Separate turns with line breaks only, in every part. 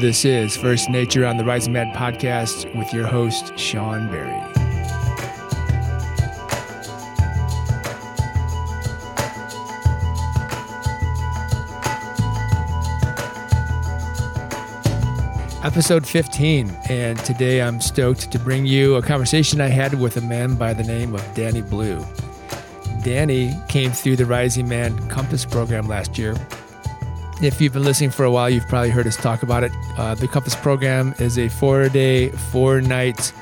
This is First Nature on the Rising Man podcast with your host, Sean Berry. Episode 15, and today I'm stoked to bring you a conversation I had with a man by the name of Danny Blue. Danny came through the Rising Man Compass program last year. If you've been listening for a while, you've probably heard us talk about it. Uh, the Compass program is a four day, four night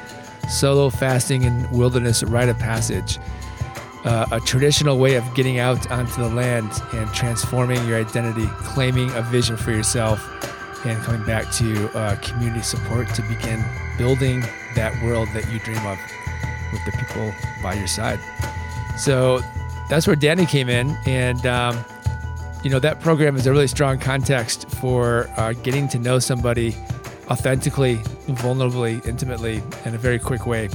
solo fasting and wilderness rite of passage. Uh, a traditional way of getting out onto the land and transforming your identity, claiming a vision for yourself, and coming back to uh, community support to begin building that world that you dream of with the people by your side. So that's where Danny came in. And, um, you know, that program is a really strong context for uh, getting to know somebody authentically, vulnerably, intimately, in a very quick way.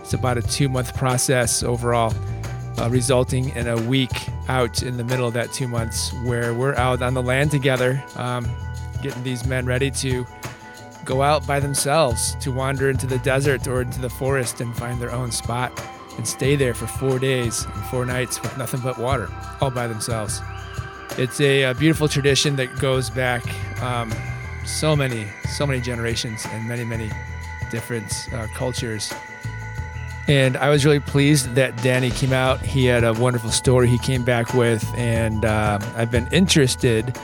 It's about a two month process overall, uh, resulting in a week out in the middle of that two months where we're out on the land together. Um, getting these men ready to go out by themselves to wander into the desert or into the forest and find their own spot and stay there for four days and four nights with nothing but water, all by themselves. It's a, a beautiful tradition that goes back um, so many, so many generations and many, many different uh, cultures. And I was really pleased that Danny came out. He had a wonderful story he came back with, and uh, I've been interested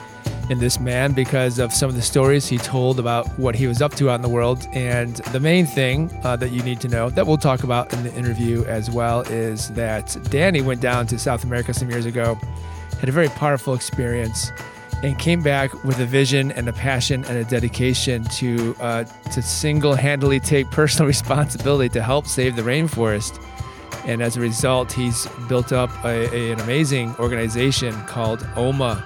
in this man because of some of the stories he told about what he was up to out in the world. And the main thing uh, that you need to know that we'll talk about in the interview as well is that Danny went down to South America some years ago, had a very powerful experience, and came back with a vision and a passion and a dedication to uh, to single-handedly take personal responsibility to help save the rainforest. And as a result, he's built up a, a, an amazing organization called OMA,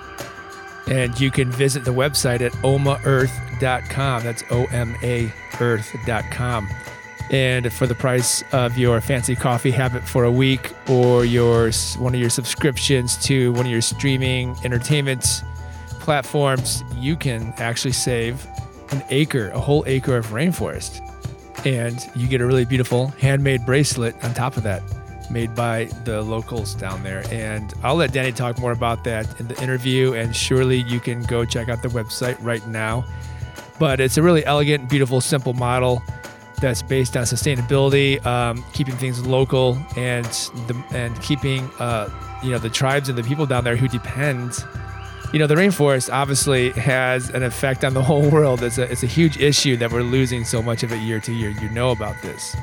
and you can visit the website at omaearth.com. That's O M A earth.com. And for the price of your fancy coffee habit for a week or your one of your subscriptions to one of your streaming entertainment platforms, you can actually save an acre, a whole acre of rainforest. And you get a really beautiful handmade bracelet on top of that made by the locals down there. And I'll let Danny talk more about that in the interview. And surely you can go check out the website right now. But it's a really elegant, beautiful, simple model that's based on sustainability, um, keeping things local, and the, and keeping uh, you know the tribes and the people down there who depend. You know, the rainforest obviously has an effect on the whole world. It's a, it's a huge issue that we're losing so much of it year to year. You know about this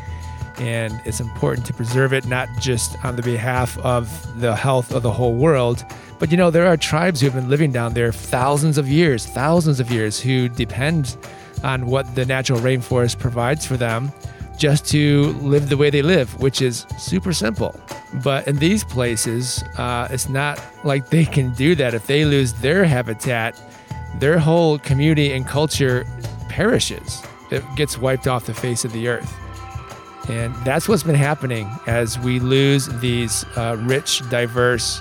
and it's important to preserve it not just on the behalf of the health of the whole world but you know there are tribes who have been living down there thousands of years thousands of years who depend on what the natural rainforest provides for them just to live the way they live which is super simple. But in these places uh, it's not like they can do that. If they lose their habitat their whole community and culture perishes. It gets wiped off the face of the earth. And that's what's been happening as we lose these uh, rich, diverse,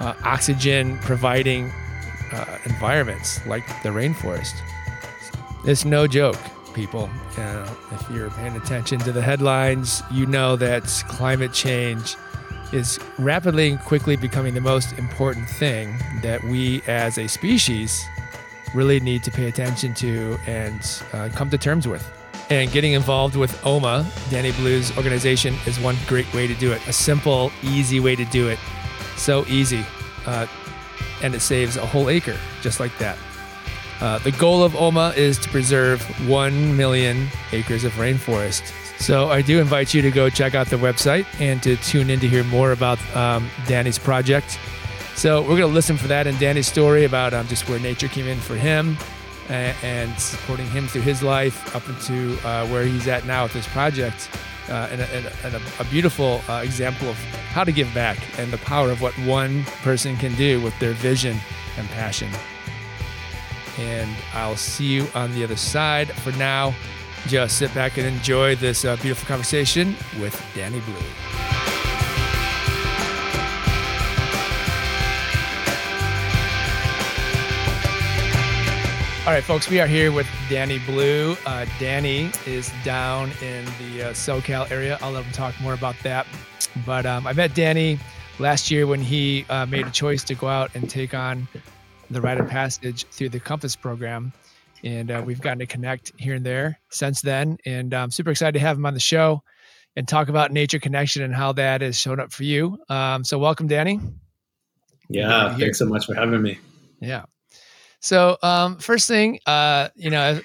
uh, oxygen providing uh, environments like the rainforest. It's no joke, people. if you're paying attention to the headlines, you know that climate change is rapidly and quickly becoming the most important thing that we as a species really need to pay attention to and uh, come to terms with. And getting involved with OMA, Danny Blue's organization, is one great way to do it. A simple, easy way to do it. So easy. Uh, and it saves a whole acre, just like that. Uh, the goal of OMA is to preserve 1 million acres of rainforest. So I do invite you to go check out the website and to tune in to hear more about um, Danny's project. So we're going to listen for that and Danny's story about um, just where nature came in for him, and supporting him through his life up into uh, where he's at now with this project. Uh, and, a, and a, a beautiful uh, example of how to give back and the power of what one person can do with their vision and passion. And I'll see you on the other side. For now, just sit back and enjoy this uh, beautiful conversation with Danny Blue. All right, folks, we are here with Danny Blue. Uh, Danny is down in the uh, SoCal area. I'll let him talk more about that. But um, I met Danny last year when he uh, made a choice to go out and take on the rite of passage through the Compass program. And uh, we've gotten to connect here and there since then. And I'm super excited to have him on the show and talk about nature connection and how that has shown up for you. Um, so, welcome, Danny.
Yeah, thanks so much for having me.
Yeah. So, um, first thing, uh, you know, I've,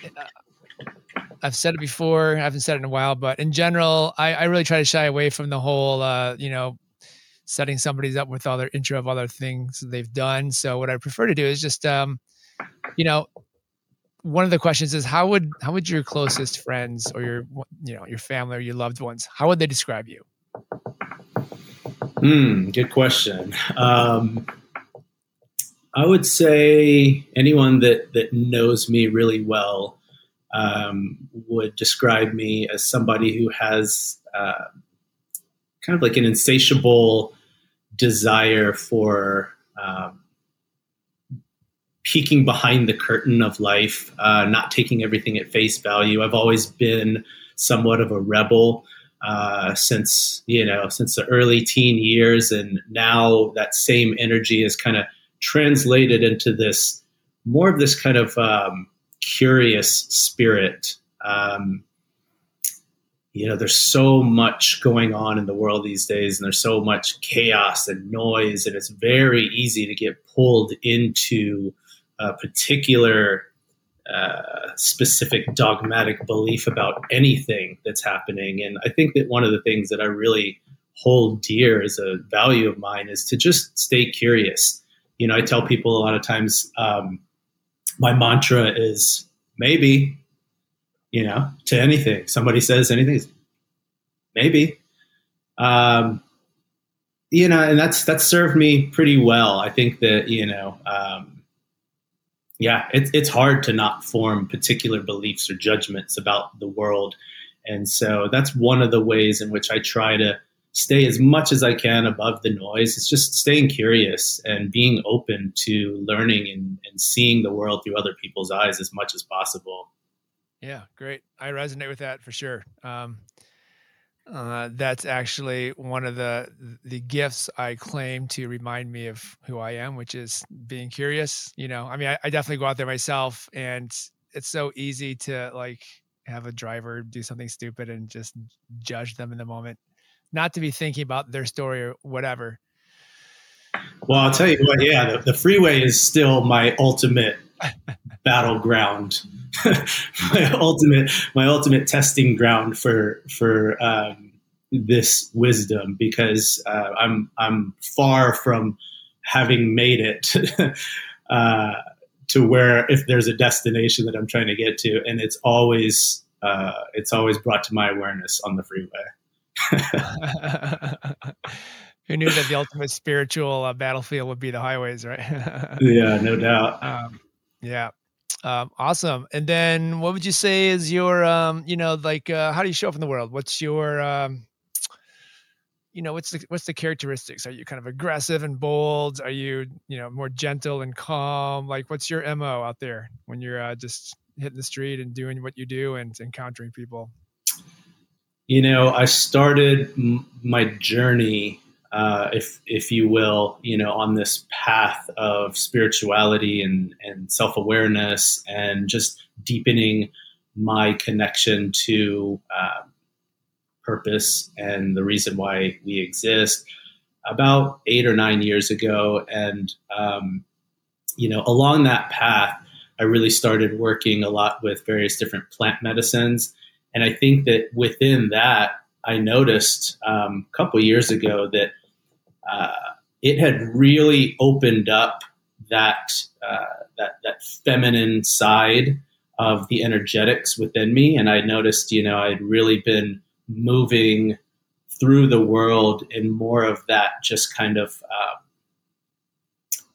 I've, said it before. I haven't said it in a while, but in general, I, I really try to shy away from the whole, uh, you know, setting somebody's up with all their intro of other things they've done. So, what I prefer to do is just, um, you know, one of the questions is how would how would your closest friends or your you know your family or your loved ones how would they describe you?
Hmm, good question. Um, I would say anyone that that knows me really well um, would describe me as somebody who has uh, kind of like an insatiable desire for um, peeking behind the curtain of life, uh, not taking everything at face value. I've always been somewhat of a rebel. Uh, since you know since the early teen years and now that same energy is kind of translated into this more of this kind of um, curious spirit. Um, you know, there's so much going on in the world these days, and there's so much chaos and noise, and it's very easy to get pulled into a particular uh, specific dogmatic belief about anything that's happening. And I think that one of the things that I really hold dear as a value of mine is to just stay curious you know, I tell people a lot of times um, my mantra is maybe, you know, to anything. Somebody says anything, maybe. Um, you know, and that's that's served me pretty well. I think that you know, um, yeah, it's it's hard to not form particular beliefs or judgments about the world, and so that's one of the ways in which I try to stay as much as I can above the noise. It's just staying curious and being open to learning and, and seeing the world through other people's eyes as much as possible.
Yeah, great. I resonate with that for sure. Um, uh, that's actually one of the the gifts I claim to remind me of who I am, which is being curious. You know, I mean, I, I definitely go out there myself, and it's so easy to like have a driver do something stupid and just judge them in the moment not to be thinking about their story or whatever.
Well, I'll tell you what, yeah, the, the freeway is still my ultimate battleground, my ultimate, my ultimate testing ground for for um, this wisdom because uh, I'm I'm far from having made it uh, to where if there's a destination that I'm trying to get to, and it's always uh, it's always brought to my awareness on the freeway.
Who knew that the ultimate spiritual uh, battlefield would be the highways, right?
yeah, no doubt. Um,
yeah. Um, awesome. And then what would you say is your, um, you know, like, uh, how do you show up in the world? What's your, um, you know, what's the, what's the characteristics? Are you kind of aggressive and bold? Are you, you know, more gentle and calm? Like what's your MO out there when you're uh, just hitting the street and doing what you do and encountering people?
you know, I started m- my journey, uh, if if you will, you know, on this path of spirituality and and self awareness and just deepening my connection to uh, purpose and the reason why we exist. About eight or nine years ago, and um, you know, along that path, I really started working a lot with various different plant medicines. And I think that within that, I noticed um, a couple years ago that uh, it had really opened up that uh, that that feminine side of the energetics within me, and I noticed, you know, I'd really been moving through the world in more of that just kind of uh,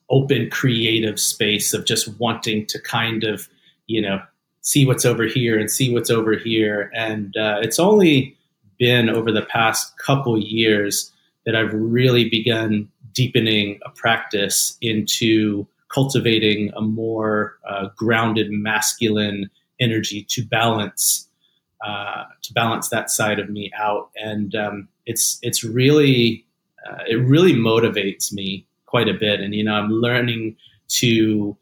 open creative space of just wanting to kind of, you know, see what's over here and see what's over here. And uh, it's only been over the past couple years that I've really begun deepening a practice into cultivating a more uh, grounded masculine energy to balance uh, to balance that side of me out, and um, it's it's really uh, it really motivates me quite a bit, and you know I'm learning to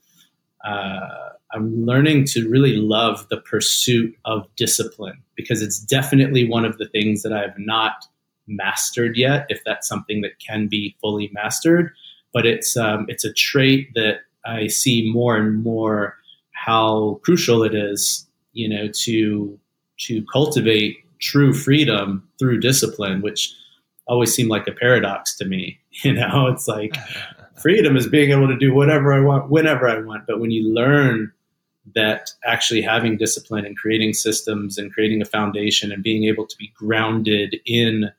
uh, I'm learning to really love the pursuit of discipline because it's definitely one of the things that I have not mastered yet, if that's something that can be fully mastered. But it's um, it's a trait that I see more and more how crucial it is, you know, to to cultivate true freedom through discipline, which always seemed like a paradox to me. You know, it's like freedom is being able to do whatever I want, whenever I want. But when you learn that actually having discipline and creating systems and creating a foundation and being able to be grounded in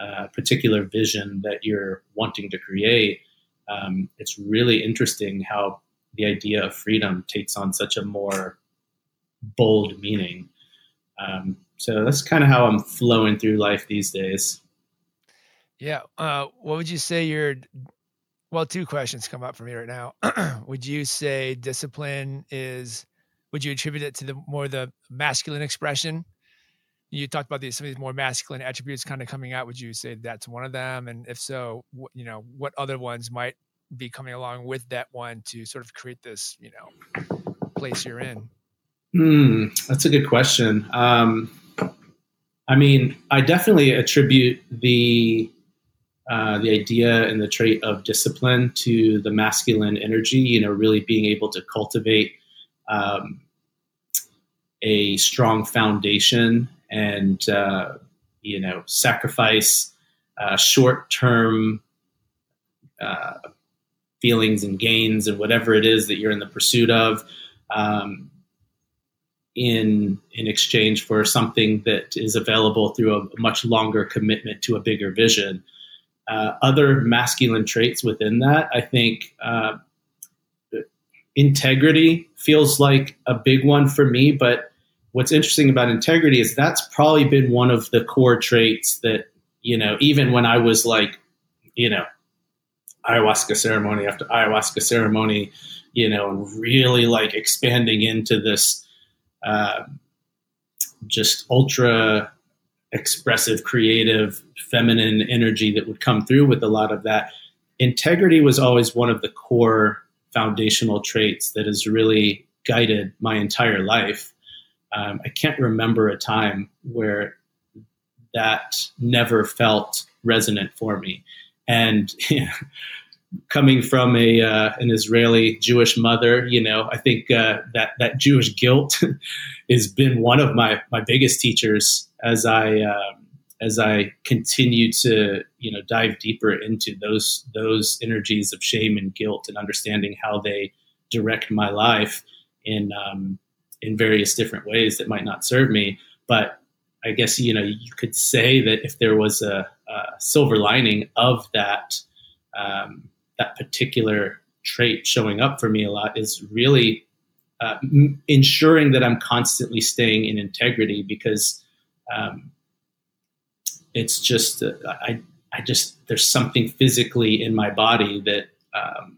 a particular vision that you're wanting to create, um, it's really interesting how the idea of freedom takes on such a more bold meaning. Um, so that's kind of how I'm flowing through life these days.
Yeah. Uh, what would you say your well, two questions come up for me right now. would you say discipline is? Would you attribute it to the more the masculine expression? You talked about these some of these more masculine attributes kind of coming out. Would you say that's one of them? And if so, what, you know, what other ones might be coming along with that one to sort of create this, you know, place you're in?
Hmm, that's a good question. Um, I mean, I definitely attribute the uh, the idea and the trait of discipline to the masculine energy, you know, really being able to cultivate um, a strong foundation and, uh, you know, sacrifice uh, short term uh, feelings and gains and whatever it is that you're in the pursuit of. Um, in in exchange for something that is available through a much longer commitment to a bigger vision. Uh, other masculine traits within that, I think uh, integrity feels like a big one for me. But what's interesting about integrity is that's probably been one of the core traits that, you know, even when I was like, you know, ayahuasca ceremony after ayahuasca ceremony, you know, really like expanding into this uh, just ultra expressive, creative, feminine energy that would come through with a lot of that. Integrity was always one of the core foundational traits that has really guided my entire life. Um, I can't remember a time where that never felt resonant for me. And coming from a uh, an Israeli Jewish mother, you know, I think uh, that that Jewish guilt has been one of my my biggest teachers as I um, as I continue to you know dive deeper into those those energies of shame and guilt and understanding how they direct my life in um, in various different ways that might not serve me, but I guess you know you could say that if there was a, a silver lining of that um, that particular trait showing up for me a lot is really uh, m- ensuring that I'm constantly staying in integrity because um, it's just uh, I I just there's something physically in my body that um,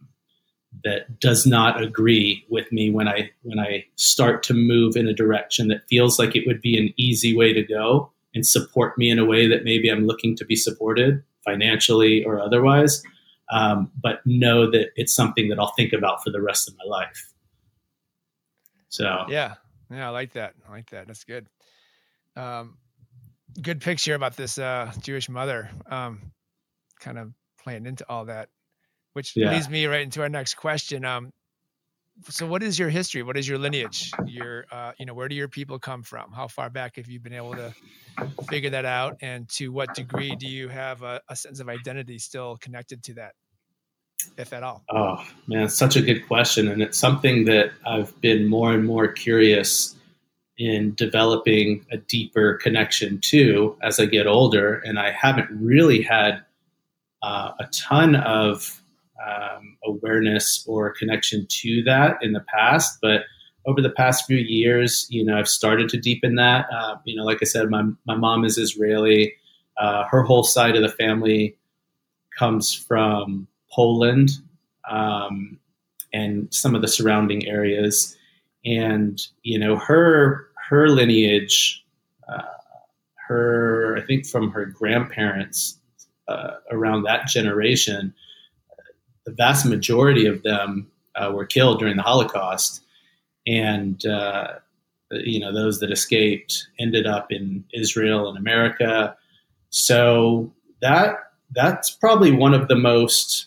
that does not agree with me when I when I start to move in a direction that feels like it would be an easy way to go and support me in a way that maybe I'm looking to be supported financially or otherwise. Um, but know that it's something that I'll think about for the rest of my life. So
yeah, yeah, I like that. I like that. That's good. Um, good picture about this uh, Jewish mother, um, kind of playing into all that, which yeah. leads me right into our next question. Um, so, what is your history? What is your lineage? Your, uh, you know, where do your people come from? How far back have you been able to figure that out? And to what degree do you have a, a sense of identity still connected to that, if at all?
Oh man, it's such a good question, and it's something that I've been more and more curious in developing a deeper connection to as I get older. And I haven't really had uh, a ton of um, awareness or connection to that in the past. But over the past few years, you know, I've started to deepen that. Uh, you know, like I said, my, my mom is Israeli. Uh, her whole side of the family comes from Poland. Um, and some of the surrounding areas. And you know, her her lineage, uh, her I think from her grandparents uh, around that generation, the vast majority of them uh, were killed during the Holocaust, and uh, you know those that escaped ended up in Israel and America. So that that's probably one of the most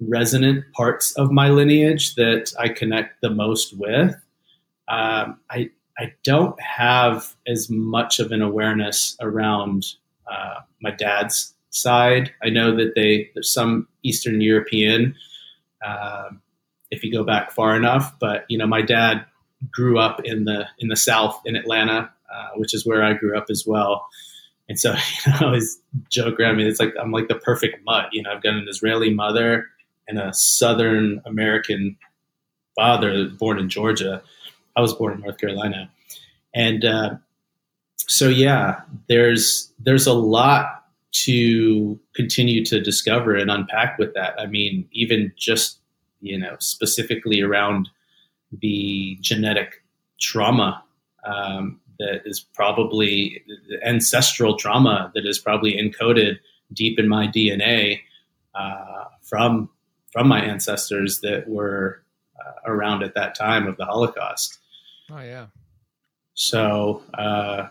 resonant parts of my lineage that I connect the most with. Um, I I don't have as much of an awareness around uh, my dad's side. I know that they there's some Eastern European, uh, if you go back far enough. But you know, my dad grew up in the in the South in Atlanta, uh, which is where I grew up as well. And so you know, I joke around me. It's like I'm like the perfect mutt. You know, I've got an Israeli mother and a Southern American father, born in Georgia. I was born in North Carolina, and uh, so yeah, there's there's a lot to continue to discover and unpack with that. I mean, even just you know specifically around the genetic trauma um, that is probably ancestral trauma that is probably encoded deep in my DNA uh, from from my ancestors that were uh, around at that time of the Holocaust.
Oh yeah.
So uh,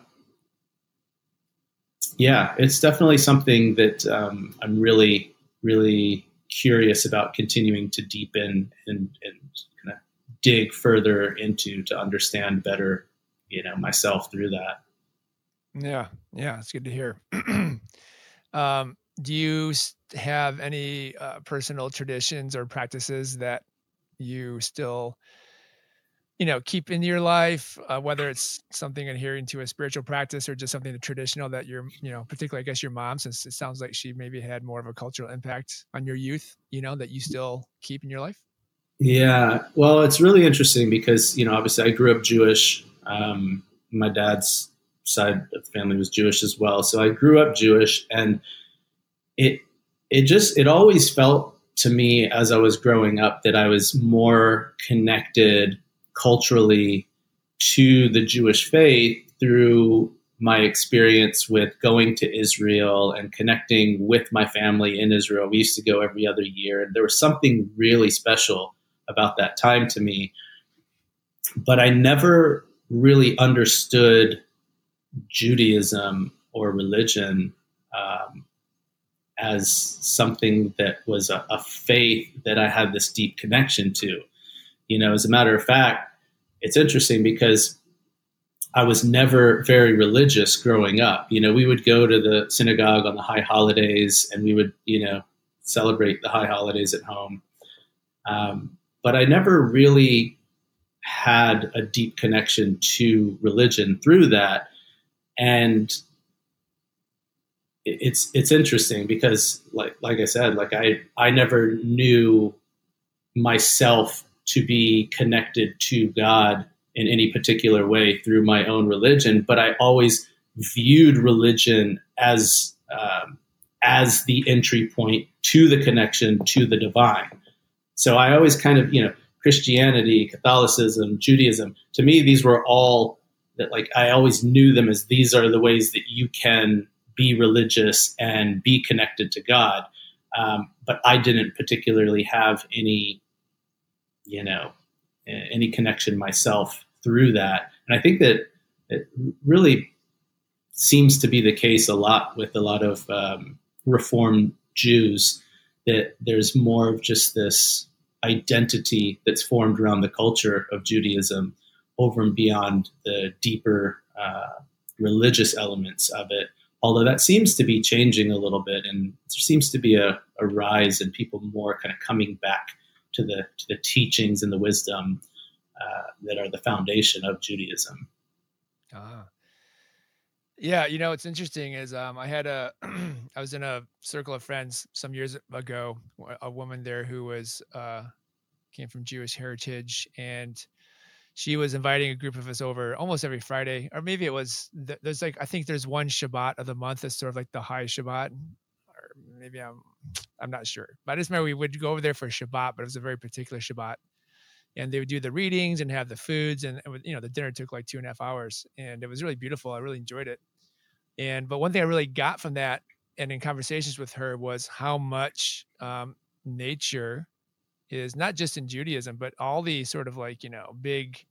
yeah, it's definitely something that um, I'm really really curious about continuing to deepen and, and kind of dig further into to understand better you know myself through that.
Yeah yeah it's good to hear. Um, do you have any uh, personal traditions or practices that you still you know keep in your life uh, whether it's something adhering to a spiritual practice or just something traditional that you're you know particularly i guess your mom since it sounds like she maybe had more of a cultural impact on your youth you know that you still keep in your life?
Yeah. Well it's really interesting because you know obviously i grew up jewish. Um, my dad's side of the family was Jewish as well, so I grew up Jewish, and it it just it always felt to me as I was growing up that I was more connected culturally to the Jewish faith through my experience with going to Israel and connecting with my family in Israel. We used to go every other year, and there was something really special about that time to me. But I never really understood Judaism or religion um, as something that was a, a, faith that I had this deep connection to. You know, as a matter of fact, it's interesting because I was never very religious growing up. You know, we would go to the synagogue on the high holidays and we would, you know, celebrate the high holidays at home. Um, but I never really had a deep connection to religion through that and it's it's interesting because like like I said like I I never knew myself to be connected to God in any particular way through my own religion but I always viewed religion as um, as the entry point to the connection to the divine so I always kind of you know Christianity, Catholicism, Judaism. To me, these were all that like I always knew them as these are the ways that you can be religious and be connected to God. Um, but I didn't particularly have any, you know, any connection myself through that. And I think that it really seems to be the case a lot with a lot of um, Reformed Jews that there's more of just this identity that's formed around the culture of Judaism over and beyond the deeper uh, religious elements of it. Although that seems to be changing a little bit, and there seems to be a, a rise in people more kind of coming back to the to the teachings and the wisdom uh, that are the foundation of Judaism.
Ah, yeah, you know, it's interesting is um, I had a, I was in a circle of friends some years ago, a woman there who was, uh, came from Jewish heritage and she was inviting a group of us over almost every Friday, or maybe it was, there's like, I think there's one Shabbat of the month that's sort of like the high Shabbat, or maybe I'm, I'm not sure, but I just remember we would go over there for Shabbat, but it was a very particular Shabbat. and they would do the readings and have the foods. And you know the dinner took like two and a half hours. And it was really beautiful. I really enjoyed it. And but one thing i really got from that and in conversations with her was how much um, nature is not just in judaism but all the sort of like you know big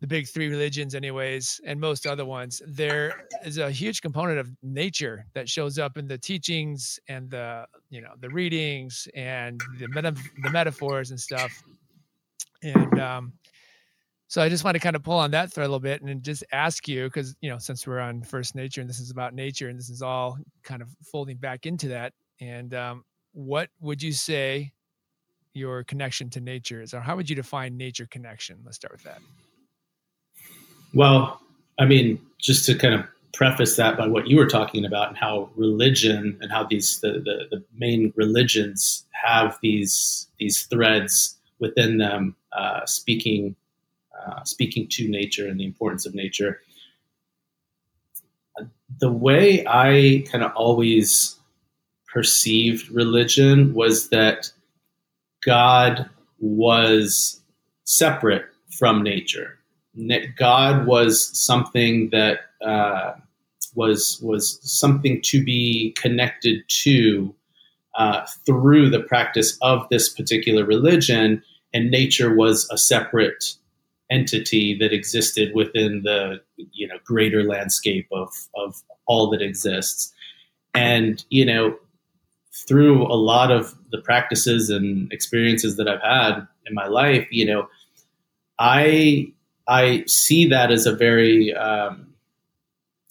the big three religions anyways and most other ones there is a huge component of nature that shows up in the teachings and the you know the readings and the meta- the metaphors and stuff. And um so i just want to kind of pull on that thread a little bit and just ask you because you know since we're on first nature and this is about nature and this is all kind of folding back into that and um what would you say your connection to nature is or how would you define nature connection? Let's start with that
well, I mean, just to kind of preface that by what you were talking about and how religion and how these the, the, the main religions have these these threads within them uh, speaking uh, speaking to nature and the importance of nature. The way I kind of always perceived religion was that God was separate from nature God was something that uh, was was something to be connected to uh, through the practice of this particular religion, and nature was a separate entity that existed within the you know greater landscape of of all that exists. And you know, through a lot of the practices and experiences that I've had in my life, you know, I I see that as a very um,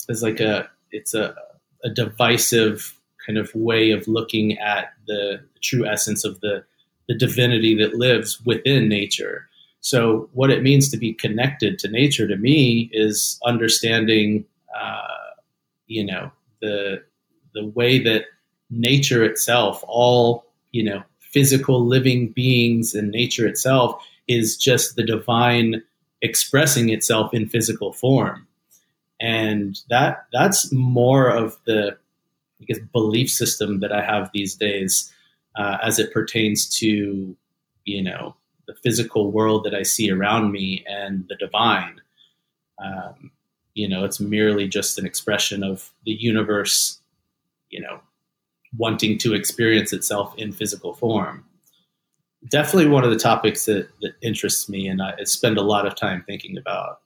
as like a it's a, a divisive kind of way of looking at the, true essence of the the divinity that lives within nature. So, what it means to be connected to nature to me is understanding, uh, you know, the the way that nature itself, all you know, physical living beings and nature itself, is just the divine expressing itself in physical form. And that that's more of the I guess belief system that I have these days uh, as it pertains to you know the physical world that I see around me and the divine. Um, you know, it's merely just an expression of the universe, you know, wanting to experience itself in physical form definitely one of the topics that, that interests me and I spend a lot of time thinking about.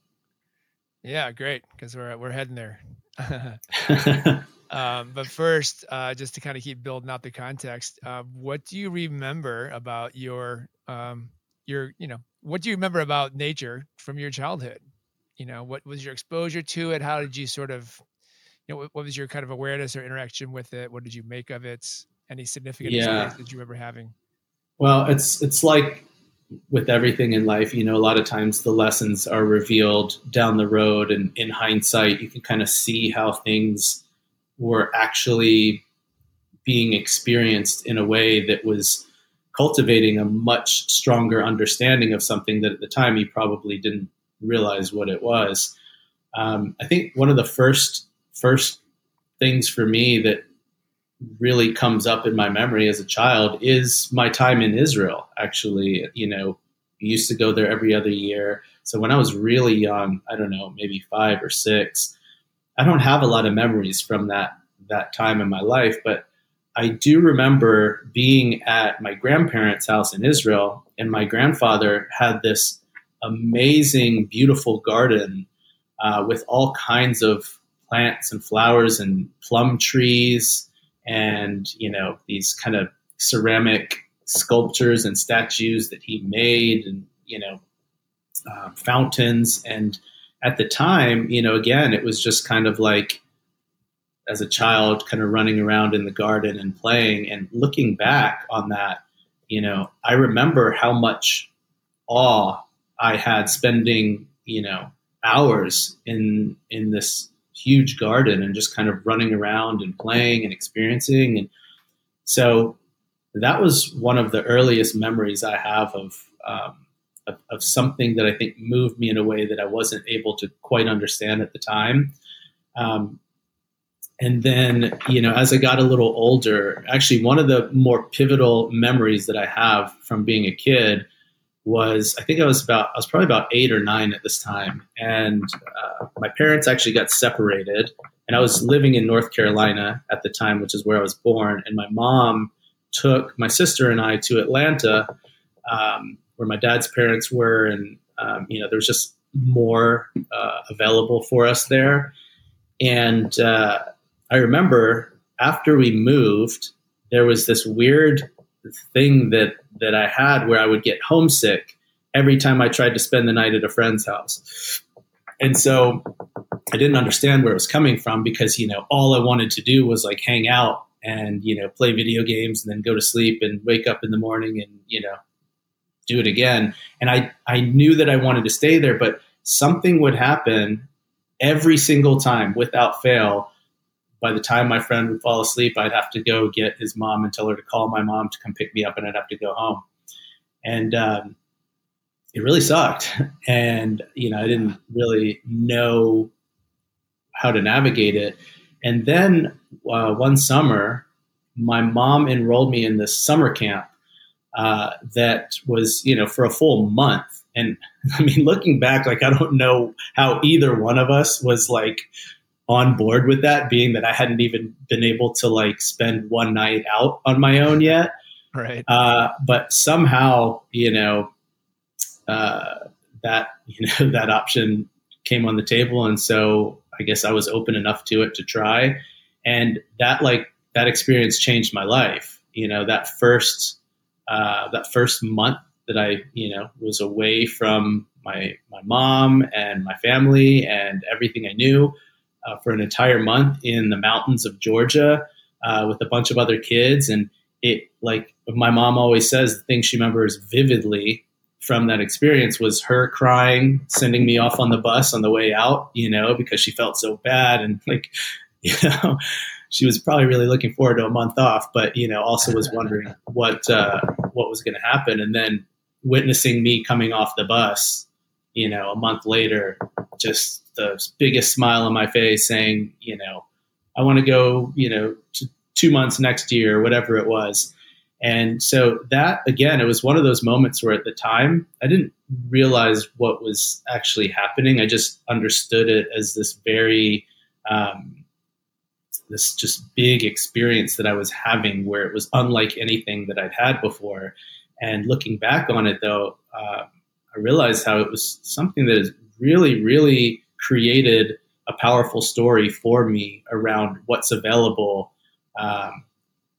Yeah, great. Cause we're, we're heading there. um, but first, uh, just to kind of keep building out the context, uh, what do you remember about your, um, your, you know, what do you remember about nature from your childhood? You know, what was your exposure to it? How did you sort of, you know, what, what was your kind of awareness or interaction with it? What did you make of it? Any significant yeah. that you remember having?
Well, it's it's like with everything in life, you know, a lot of times the lessons are revealed down the road, and in hindsight, you can kind of see how things were actually being experienced in a way that was cultivating a much stronger understanding of something that at the time you probably didn't realize what it was. Um, I think one of the first first things for me that really comes up in my memory as a child is my time in Israel. Actually, you know, used to go there every other year. So when I was really young, I don't know, maybe five or six, I don't have a lot of memories from that that time in my life, but I do remember being at my grandparents' house in Israel, and my grandfather had this amazing, beautiful garden uh, with all kinds of plants and flowers and plum trees and you know these kind of ceramic sculptures and statues that he made, and you know uh, fountains. And at the time, you know, again, it was just kind of like as a child, kind of running around in the garden and playing. And looking back on that, you know, I remember how much awe I had spending, you know, hours in in this huge garden and just kind of running around and playing and experiencing. And so that was one of the earliest memories I have of, um, of, of, something that I think moved me in a way that I wasn't able to quite understand at the time. Um, and then, you know, as I got a little older, actually, one of the more pivotal memories that I have from being a kid was I think I was about I was probably about eight or nine at this time, and uh, my parents actually got separated, and I was living in North Carolina at the time, which is where I was born, and my mom took my sister and I to Atlanta, um, where my dad's parents were, and um, you know there was just more uh, available for us there, and uh, I remember after we moved, there was this weird thing that that I had where I would get homesick every time I tried to spend the night at a friend's house. And so I didn't understand where it was coming from because, you know, all I wanted to do was like hang out and, you know, play video games and then go to sleep and wake up in the morning and, you know, do it again. And I, I knew that I wanted to stay there, but something would happen every single time without fail by the time my friend would fall asleep, I'd have to go get his mom and tell her to call my mom to come pick me up, and I'd have to go home. And um, it really sucked. And, you know, I didn't really know how to navigate it. And then uh, one summer, my mom enrolled me in this summer camp uh, that was, you know, for a full month. And I mean, looking back, like, I don't know how either one of us was like, on board with that, being that I hadn't even been able to like spend one night out on my own yet.
Right.
Uh, but somehow, you know, uh, that you know that option came on the table, and so I guess I was open enough to it to try, and that like that experience changed my life. You know, that first uh, that first month that I you know was away from my my mom and my family and everything I knew uh, for an entire month in the mountains of Georgia uh, with a bunch of other kids. And it, like my mom always says, the thing she remembers vividly from that experience was her crying, sending me off on the bus on the way out, you know, because she felt so bad. And like, you know, she was probably really looking forward to a month off, but, you know, also was wondering what, uh, what was going to happen. And then witnessing me coming off the bus, you know, a month later, just the biggest smile on my face saying, you know, I want to go, you know, two months next year, whatever it was. And so that, again, it was one of those moments where at the time I didn't realize what was actually happening. I just understood it as this very, um, this just big experience that I was having where it was unlike anything that I'd had before. And looking back on it, though, uh, I realized how it was something that is really, really created a powerful story for me around what's available um,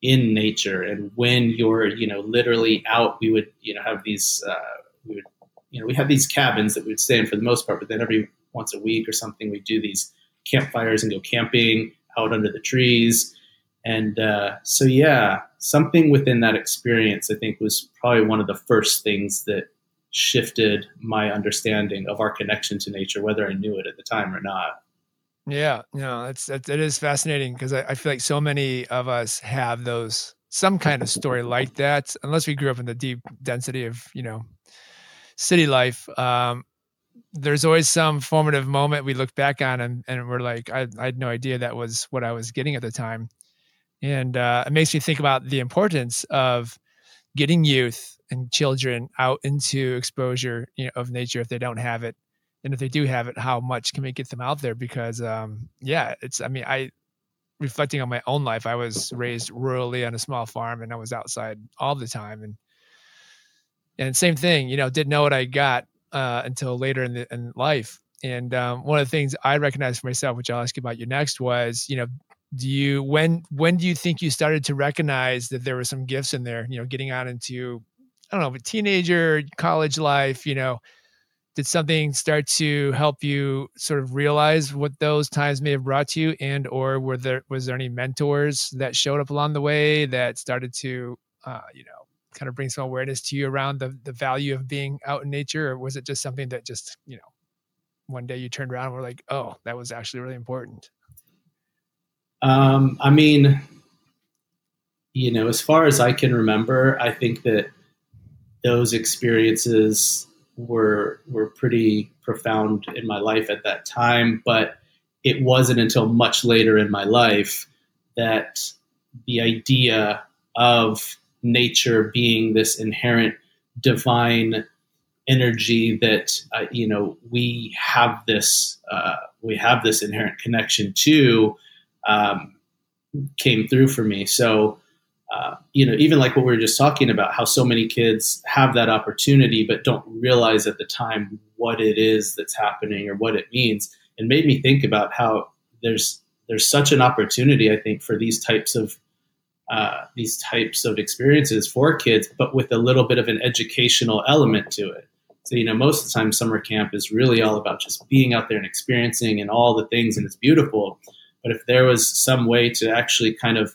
in nature. And when you're, you know, literally out, we would, you know, have these, uh, we would, you know, we had these cabins that we would stay in for the most part, but then every once a week or something, we do these campfires and go camping out under the trees. And uh, so, yeah, something within that experience, I think, was probably one of the first things that shifted my understanding of our connection to nature, whether I knew it at the time or not.
Yeah, no, it's it, it is fascinating because I, I, feel like so many of us have those some kind of story like that, unless we grew up in the deep density of you know city life. Um, there's always some formative moment we look back on and, and we're like, I, I had no idea that was what I was getting at the time, and uh, it makes me think about the importance of getting youth and children out into exposure you know, of nature if they don't have it. And if they do have it how much can we get them out there? Because um, yeah it's i mean i reflecting on my own life i was raised rurally on a small farm and i was outside all the time. And and same thing you know didn't know what i got uh, until later in, the, in life. And um, one of the things i recognized for myself which i'll ask you about you next was you know do you when when do you think you started to recognize that there were some gifts in there you know getting out into i don't know teenager college life you know did something start to help you sort of realize what those times may have brought to you and or were there was there any mentors that showed up along the way that started to uh, you know kind of bring some awareness to you around the the value of being out in nature? Or was it just something that just you know one day you turned around and were like oh that was actually really important
um, I mean, you know, as far as I can remember, I think that those experiences were were pretty profound in my life at that time. But it wasn't until much later in my life that the idea of nature being this inherent divine energy that uh, you know we have this uh, we have this inherent connection to um, came through for me. So uh, you know, even like what we were just talking about, how so many kids have that opportunity but don't realize at the time what it is that's happening or what it means. And made me think about how there's there's such an opportunity, I think, for these types of uh, these types of experiences for kids, but with a little bit of an educational element to it. So, you know, most of the time, summer camp is really all about just being out there and experiencing and all the things, and it's beautiful. But if there was some way to actually kind of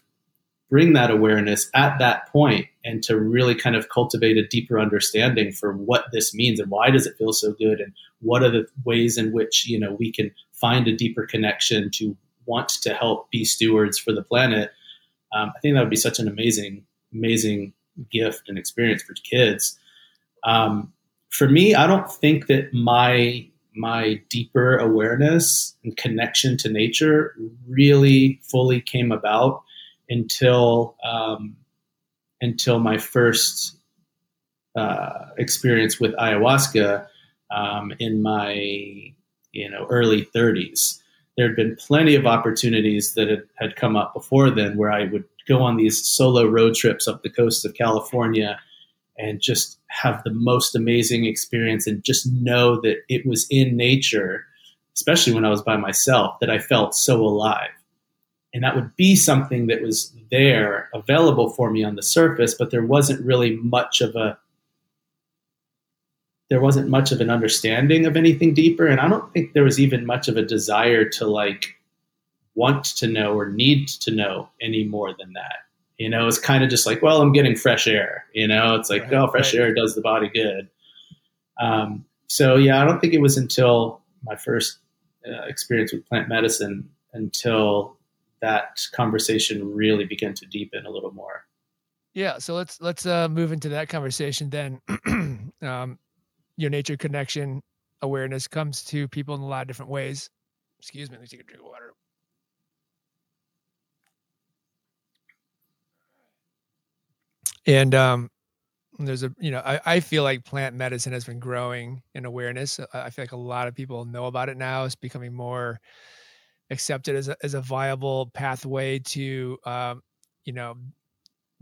bring that awareness at that point and to really kind of cultivate a deeper understanding for what this means and why does it feel so good and what are the ways in which you know we can find a deeper connection to want to help be stewards for the planet. Um, i think that would be such an amazing amazing gift and experience for kids. Um, for me i don't think that my my deeper awareness and connection to nature really fully came about until um, until my first uh, experience with ayahuasca um, in my you know early 30s. There had been plenty of opportunities that had, had come up before then where I would go on these solo road trips up the coast of California and just have the most amazing experience and just know that it was in nature, especially when I was by myself, that I felt so alive and that would be something that was there available for me on the surface but there wasn't really much of a there wasn't much of an understanding of anything deeper. And i don't think there was even much of a desire to like want to know or need to know any more than that. You know it's kind of just like well i'm getting fresh air. You know it's like right, oh fresh right. air does the body good. Um, so yeah i don't think it was until my first uh, experience with plant medicine until that conversation really began to deepen a little more.
Yeah, so let's let's uh, move into that conversation then. um, your nature connection awareness comes to people in a lot of different ways. Excuse me, let me take a drink of water. And um, there's a you know I, I feel like plant medicine has been growing in awareness. I feel like a lot of people know about it now. It's becoming more accepted as a, as a viable pathway to um, you know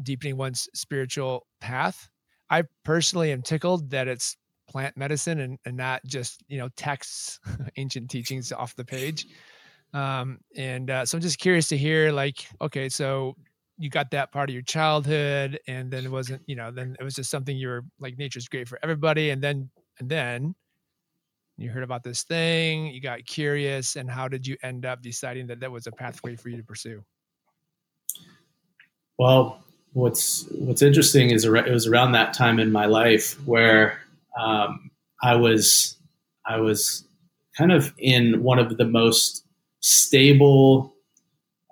deepening one's spiritual path. I personally am tickled that it's plant medicine and, and not just you know texts ancient teachings off the page. Um, and uh, so i'm just curious to hear like okay so you got that part of your childhood and then it wasn't you know then it was just something you were like nature's great for everybody and then and then you heard about this thing, you got curious, and how did you end up deciding that that was a pathway for you to pursue?
Well, what's what's interesting is it was around that time in my life where um, I was I was kind of in one of the most stable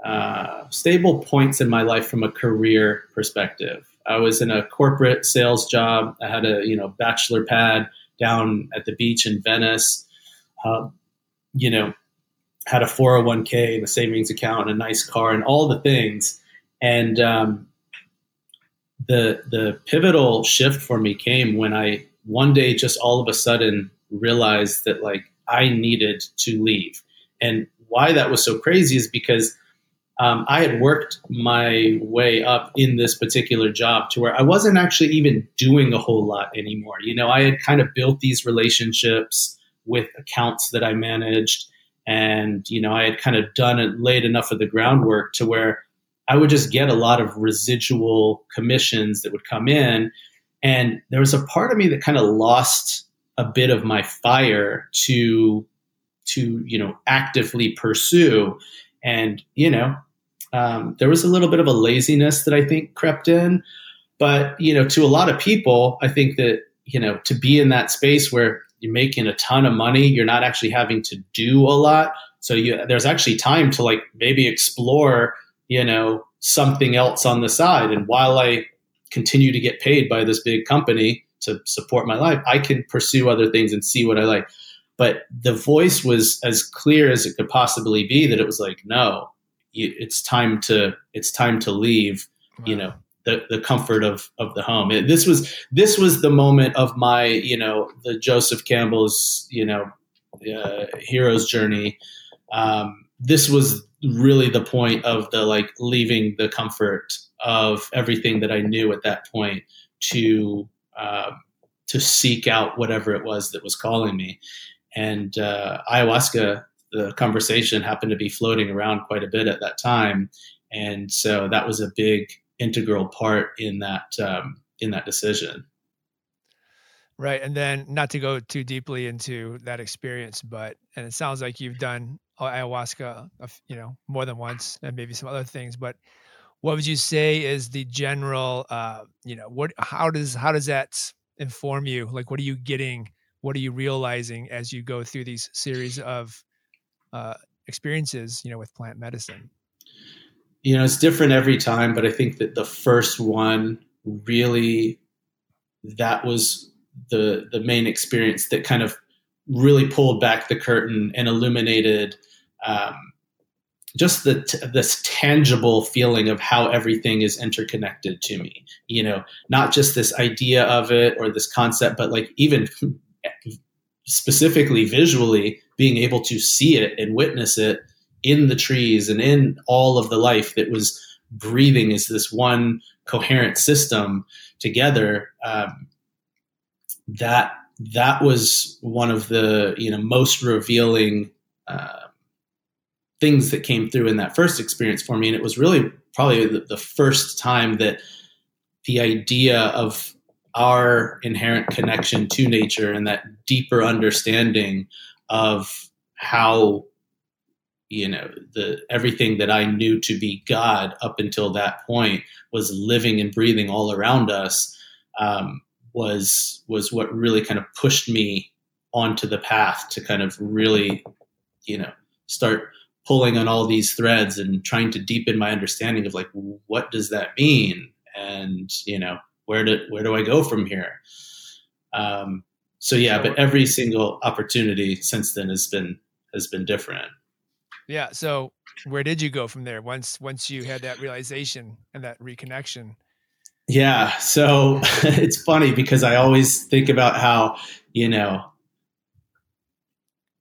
uh, stable points in my life from a career perspective. I was in a corporate sales job. I had a you know bachelor pad down at the beach in Venice. Uh, you know, had a 401k and a savings account and a nice car and all the things. And um, the the pivotal shift for me came when I one day just all of a sudden realized that like I needed to leave. And why that was so crazy is because um, I had worked my way up in this particular job to where I wasn't actually even doing a whole lot anymore. You know, I had kind of built these relationships with accounts that I managed, and you know, I had kind of done it, laid enough of the groundwork to where I would just get a lot of residual commissions that would come in, and there was a part of me that kind of lost a bit of my fire to to you know actively pursue and, you know, um, there was a little bit of a laziness that I think crept in. But, you know, to a lot of people, I think that, you know, to be in that space where you're making a ton of money, you're not actually having to do a lot. So you, there's actually time to like maybe explore, you know, something else on the side. And while I continue to get paid by this big company to support my life, I can pursue other things and see what I like but the voice was as clear as it could possibly be that it was like no it's time to it's time to leave wow. you know the, the comfort of of the home. It, this was this was the moment of my you know the Joseph Campbell's you know uh, hero's journey. Um, this was really the point of the like leaving the comfort of everything that I knew at that point to uh, to seek out whatever it was that was calling me. And uh, ayahuasca, the conversation happened to be floating around quite a bit at that time, and so that was a big integral part in that um, in that decision.
Right, and then not to go too deeply into that experience, but and it sounds like you've done ayahuasca, you know, more than once, and maybe some other things. But what would you say is the general, uh, you know, what how does how does that inform you? Like, what are you getting? What are you realizing as you go through these series of uh, experiences, you know, with plant medicine?
You know, it's different every time, but I think that the first one really that was the the main experience that kind of really pulled back the curtain and illuminated um, just the t- this tangible feeling of how everything is interconnected to me you know not just this idea of it or this concept but like even specifically visually being able to see it and witness it in the trees and in all of the life that was breathing as this one coherent system together um, that that was one of the you know most revealing uh, things that came through in that first experience for me. And it was really probably the, the first time that the idea of our inherent connection to nature and that deeper understanding of how you know the everything that i knew to be god up until that point was living and breathing all around us um, was was what really kind of pushed me onto the path to kind of really you know start pulling on all these threads and trying to deepen my understanding of like what does that mean? And you know where do where do I go from here um, so yeah but every single opportunity since then has been has been different
yeah so where did you go from there once once you had that realization and that reconnection
yeah so it's funny because I always think about how you know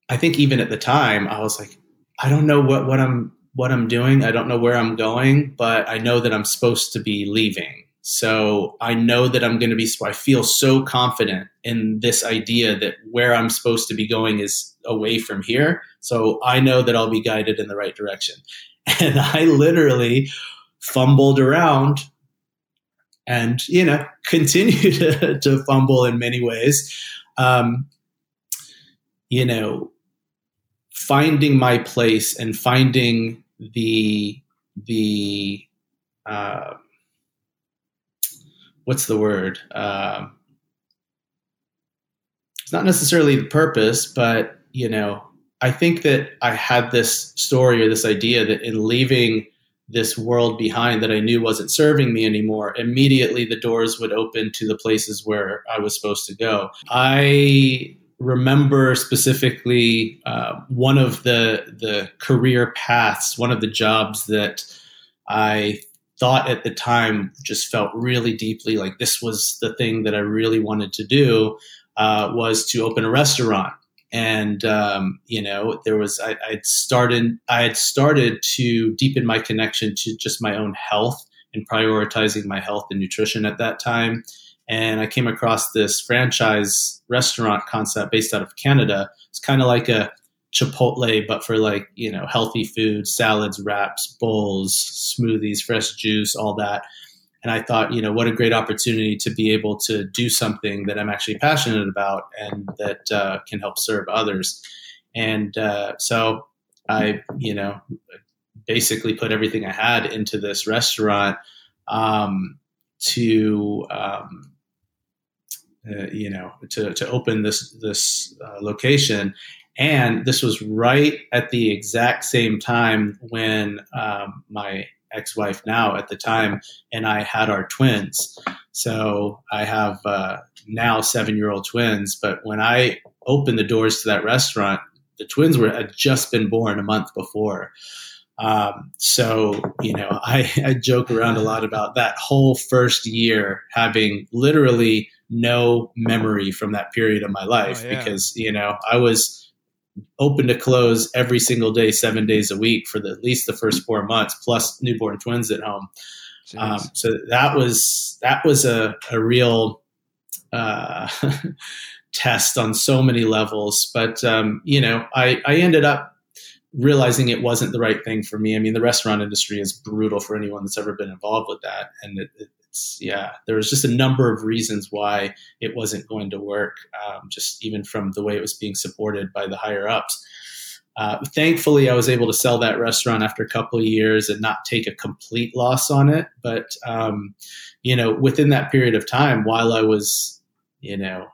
I think even at the time I was like I don't know what, what I'm what I'm doing. I don't know where I'm going, but I know that I'm supposed to be leaving. So I know that I'm going to be, I feel so confident in this idea that where I'm supposed to be going is away from here. So I know that I'll be guided in the right direction. And I literally fumbled around and, you know, continue to, to fumble in many ways. Um, you know, finding my place and finding the the uh, what's the word? Uh, it's not necessarily the purpose, but you know, I think that I had this story or this idea that in leaving this world behind that I knew wasn't serving me anymore, immediately the doors would open to the places where I was supposed to go. I remember specifically uh, one of the the career paths, one of the jobs that I thought at the time just felt really deeply like this was the thing that I really wanted to do uh, was to open a restaurant. And um, you know, there was I, I'd started I had started to deepen my connection to just my own health and prioritizing my health and nutrition at that time and I came across this franchise restaurant concept based out of Canada. It's kind of like a Chipotle, but for like, you know, healthy food, salads, wraps, bowls, smoothies, fresh juice, all that. And I thought, you know, what a great opportunity to be able to do something that I'm actually passionate about and that uh, can help serve others. And uh, so I, you know, basically put everything I had into this restaurant um, to um, uh, you know, to, to open this this uh, location. And this was right at the exact same time when um, my ex-wife now at the time and I had our twins. So I have uh, now seven-year-old twins. But when I opened the doors to that restaurant, the twins were had just been born a month before. Um, so, you know, I, I joke around a lot about that whole first year having literally no memory from that period of my life oh, yeah. because, you know, I was open to close every single day, seven days a week for the, at least the first four months, plus newborn twins at home. Um, so that was that was a, a real uh, test on so many levels. But um, you know, I, I ended up realizing it wasn't the right thing for me. I mean, the restaurant industry is brutal for anyone that's ever been involved with that, and it, it's yeah, there was just a number of reasons why it wasn't going to work. Um, just even from the way it was being supported by the higher ups. Uh, thankfully, I was able to sell that restaurant after a couple of years and not take a complete loss on it. But um, you know, within that period of time, while I was you know,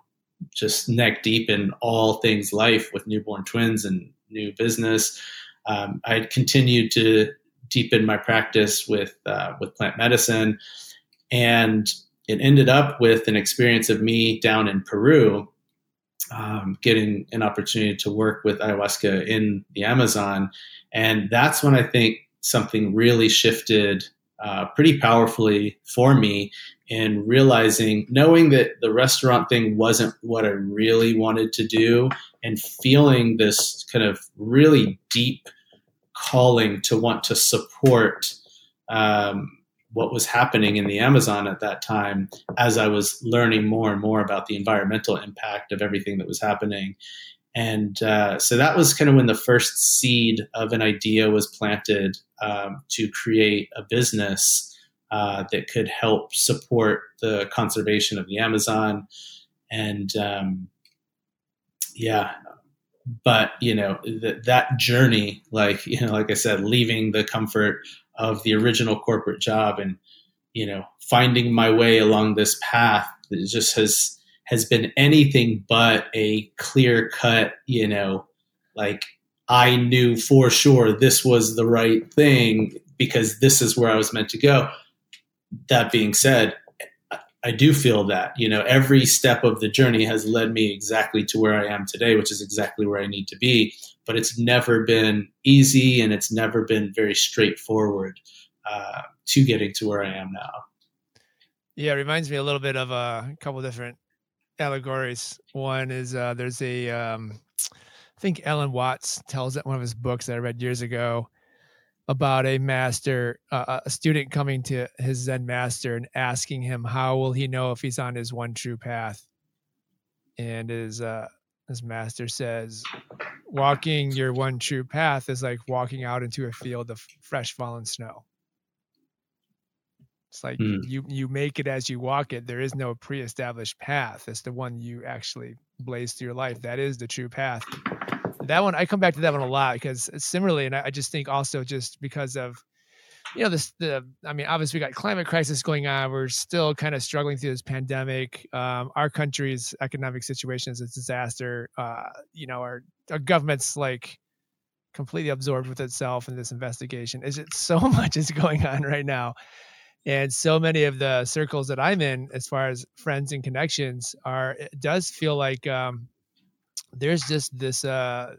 just neck deep in all things life with newborn twins and new business. Um, I continued to deepen my practice with uh, with plant medicine, and it ended up with an experience of me down in Peru, um, getting an opportunity to work with ayahuasca in the Amazon, and that's when I think something really shifted uh, pretty powerfully for me in realizing, knowing that the restaurant thing wasn't what I really wanted to do, and feeling this kind of really deep calling to want to support um, what was happening in the Amazon at that time as I was learning more and more about the environmental impact of everything that was happening. And uh, so that was kind of when the first seed of an idea was planted um, to create a business uh, that could help support the conservation of the Amazon. And um, yeah, but you know th- that journey, like you know, like I said, leaving the comfort of the original corporate job and you know finding my way along this path that just has has been anything but a clear cut, you know, like I knew for sure this was the right thing because this is where I was meant to go. That being said, I do feel that, you know, every step of the journey has led me exactly to where I am today, which is exactly where I need to be. But it's never been easy and it's never been very straightforward uh, to getting to where I am now.
Yeah, it reminds me a little bit of a couple different allegories. One is uh, there's a, um, I think Alan Watts tells it one of his books that I read years ago about a master, uh, a student coming to his Zen master and asking him how will he know if he's on his one true path, and his uh, his master says, walking your one true path is like walking out into a field of fresh fallen snow. It's like mm. you you make it as you walk it. There is no pre-established path. It's the one you actually blaze through your life. That is the true path. That one I come back to that one a lot because similarly, and I, I just think also just because of you know this the i mean obviously we got climate crisis going on we're still kind of struggling through this pandemic um, our country's economic situation is a disaster uh, you know our, our government's like completely absorbed with itself in this investigation. Is it so much is going on right now and so many of the circles that i'm in as far as friends and connections are it does feel like um, there's just this uh,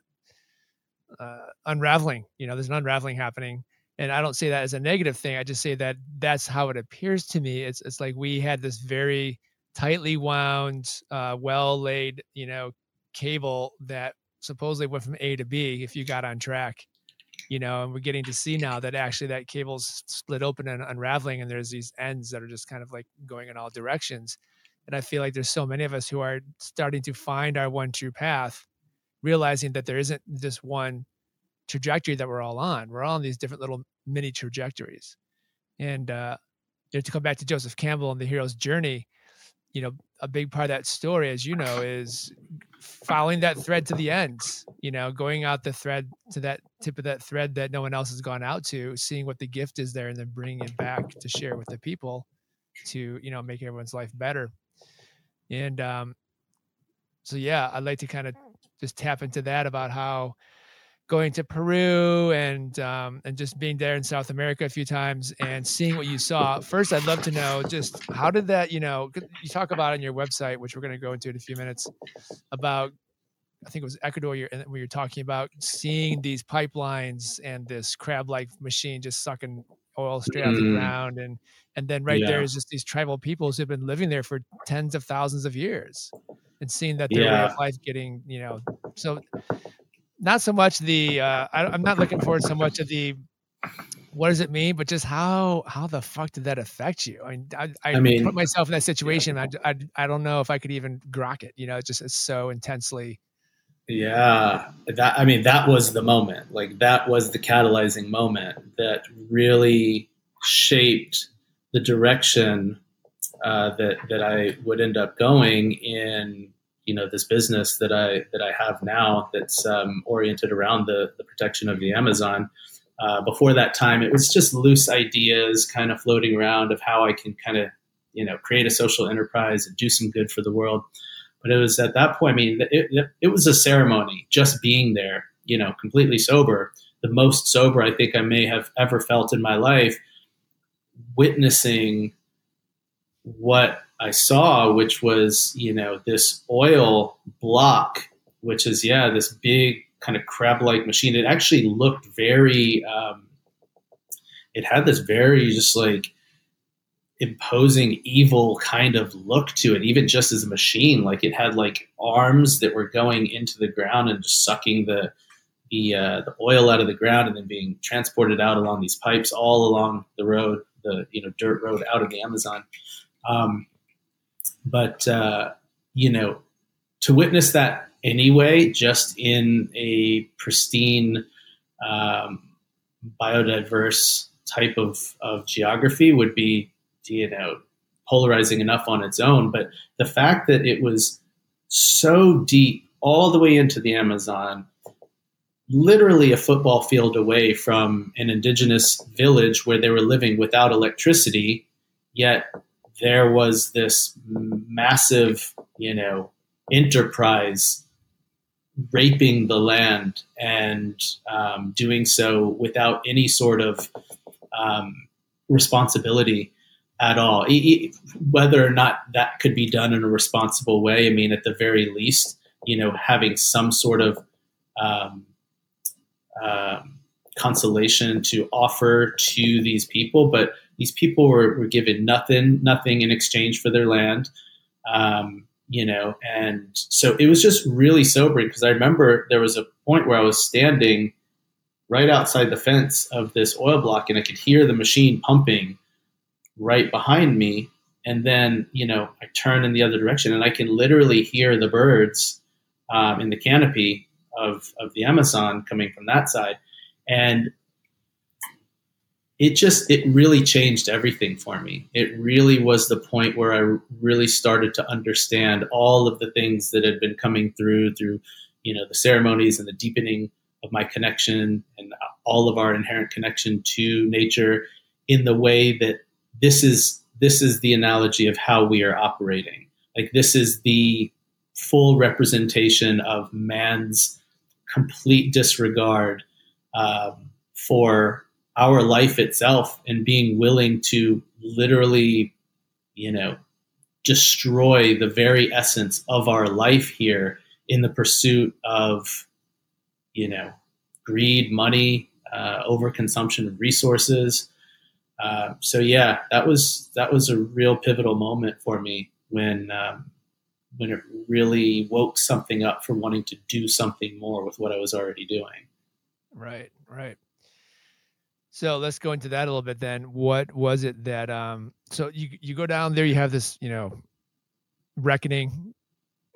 uh, unraveling you know there's an unraveling happening and i don't say that as a negative thing i just say that that's how it appears to me it's, it's like we had this very tightly wound uh, well laid you know cable that supposedly went from a to b if you got on track you know, and we're getting to see now that actually that cable's split open and unraveling, and there's these ends that are just kind of like going in all directions. And I feel like there's so many of us who are starting to find our one true path, realizing that there isn't just one trajectory that we're all on. We're all on these different little mini trajectories. And uh, you know, to come back to Joseph Campbell and the hero's journey, you know, a big part of that story, as you know, is following that thread to the end, you know, going out the thread to that tip of that thread that no one else has gone out to, seeing what the gift is there and then bringing it back to share with the people to, you know, make everyone's life better. And um, so, yeah, I'd like to kind of just tap into that about how going to Peru and um, and just being there in South America a few times and seeing what you saw. First, I'd love to know just how did that, you know, you talk about on your website, which we're going to go into in a few minutes, about I think it was Ecuador you're, where you're talking about seeing these pipelines and this crab-like machine just sucking oil straight out the
Mm.
ground, and and then right there
Yeah.
is just these tribal peoples who've been living there for tens of thousands of years, and seeing that their way of life getting you know so not so much the uh, I, I'm not looking forward so much of the what does it mean, but just how how the fuck did that affect you? I mean, I, I,
I mean,
put myself in that situation. I, I I don't know if I could even grok it. You know, it just is so intensely.
Yeah, that I mean that was the moment. Like that was the catalyzing moment that really shaped the direction uh, that that I would end up going in. You know, this business that I that I have now that's um, oriented around the the protection of the Amazon. Uh, before that time, it was just loose ideas kind of floating around of how I can kind of you know create a social enterprise and do some good for the world but it was at that point i mean it, it, was a ceremony just being there you know completely sober. The most sober i think i may have ever felt in my life witnessing what i saw which was you know this oil block which is yeah this big kind of crab like machine. It actually looked very um, it had this very just like imposing evil kind of look to it even just as a machine. Like it had like arms that were going into the ground and just sucking the the uh, the oil out of the ground and then being transported out along these pipes all along the road the you know dirt road out of the amazon. Um, but uh, you know to witness that anyway just in a pristine um, biodiverse type of, of geography would be you know polarizing enough on its own but the fact that it was so deep all the way into the amazon literally a football field away from an indigenous village where they were living without electricity yet there was this massive you know enterprise raping the land and um, doing so without any sort of um, responsibility at all. Whether or not that could be done in a responsible way, I mean, at the very least, you know, having some sort of um, um, consolation to offer to these people, but these people were, were given nothing, nothing in exchange for their land. Um, you know, and so it was just really sobering because I remember there was a point where I was standing right outside the fence of this oil block and I could hear the machine pumping right behind me. And then, you know, I turn in the other direction and I can literally hear the birds um, in the canopy of, of the Amazon coming from that side. And it just, it really changed everything for me. It really was the point where I really started to understand all of the things that had been coming through, through, you know, the ceremonies and the deepening of my connection and all of our inherent connection to nature in the way that this is this is the analogy of how we are operating. Like this is the full representation of man's complete disregard um, for our life itself and being willing to literally you know destroy the very essence of our life here in the pursuit of you know greed money uh, overconsumption of resources uh, so yeah, that was that was a real pivotal moment for me when um, when it really woke something up for wanting to do something more with what I was already doing.
Right, right. So let's go into that a little bit then. What was it that um so you you go down there, you have this, you know, reckoning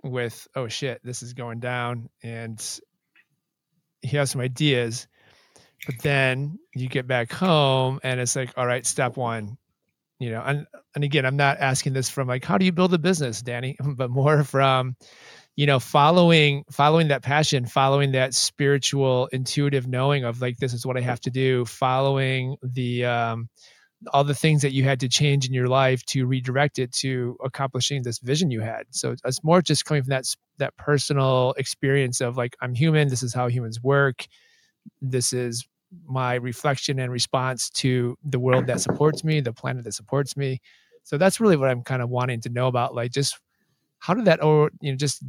with oh shit, this is going down and you have some ideas but then you get back home and it's like all right step one you know and and again i'm not asking this from like how do you build a business danny? But more from you know following following that passion following that spiritual intuitive knowing of like this is what i have to do following the um all the things that you had to change in your life to redirect it to accomplishing this vision you had. So it's more just coming from that that personal experience of like i'm human this is how humans work this is my reflection and response to the world that supports me, the planet that supports me. So that's really what I'm kind of wanting to know about. Like, just how did that, or you know, just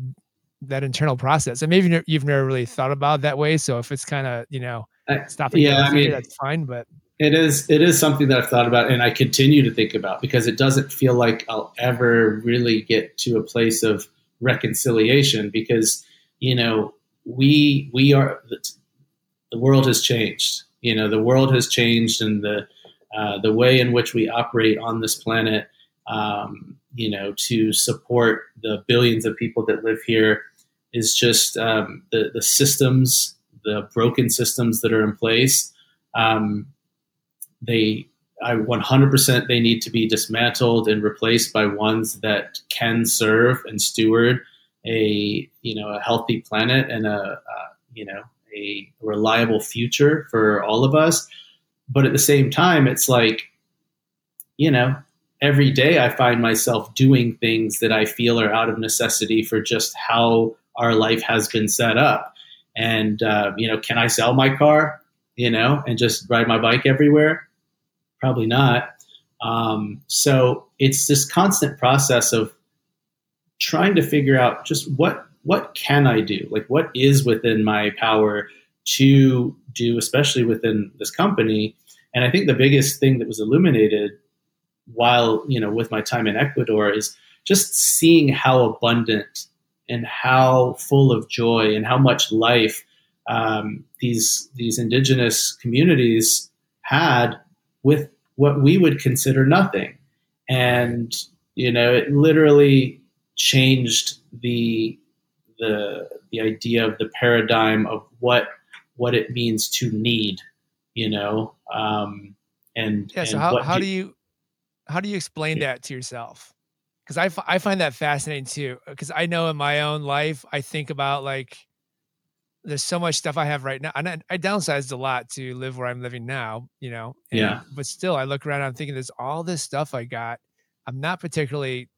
that internal process and maybe you've never really thought about that way so if it's kind of you know stopping
yeah i mean
that's fine but
it is it is something that i've thought about and i continue to think about because it doesn't feel like i'll ever really get to a place of reconciliation because you know we we are the world has changed you know the world has changed and the uh, the way in which we operate on this planet um, you know, to support the billions of people that live here is just um, the the systems, the broken systems that are in place. Um, they, I 100% they need to be dismantled and replaced by ones that can serve and steward a you know a healthy planet and a uh, you know a reliable future for all of us. But at the same time, it's like you know every day I find myself doing things that I feel are out of necessity for just how our life has been set up. And, uh, you know, can I sell my car, you know, and just ride my bike everywhere? Probably not. Um, so it's this constant process of trying to figure out just what what can I do? Like what is within my power to do, especially within this company. And I think the biggest thing that was illuminated while you know with my time in Ecuador is just seeing how abundant and how full of joy and how much life um, these these indigenous communities had with what we would consider nothing, and you know it literally changed the the the idea of the paradigm of what what it means to need, you know, um, and
yeah. So
and
how how do you how do you explain yeah. that to yourself? Because I, f- I find that fascinating too. Because I know in my own life, I think about like, there's so much stuff I have right now. And I, I downsized a lot to live where I'm living now, you know? And,
yeah.
But still, I look around I'm thinking there's all this stuff I got. I'm not particularly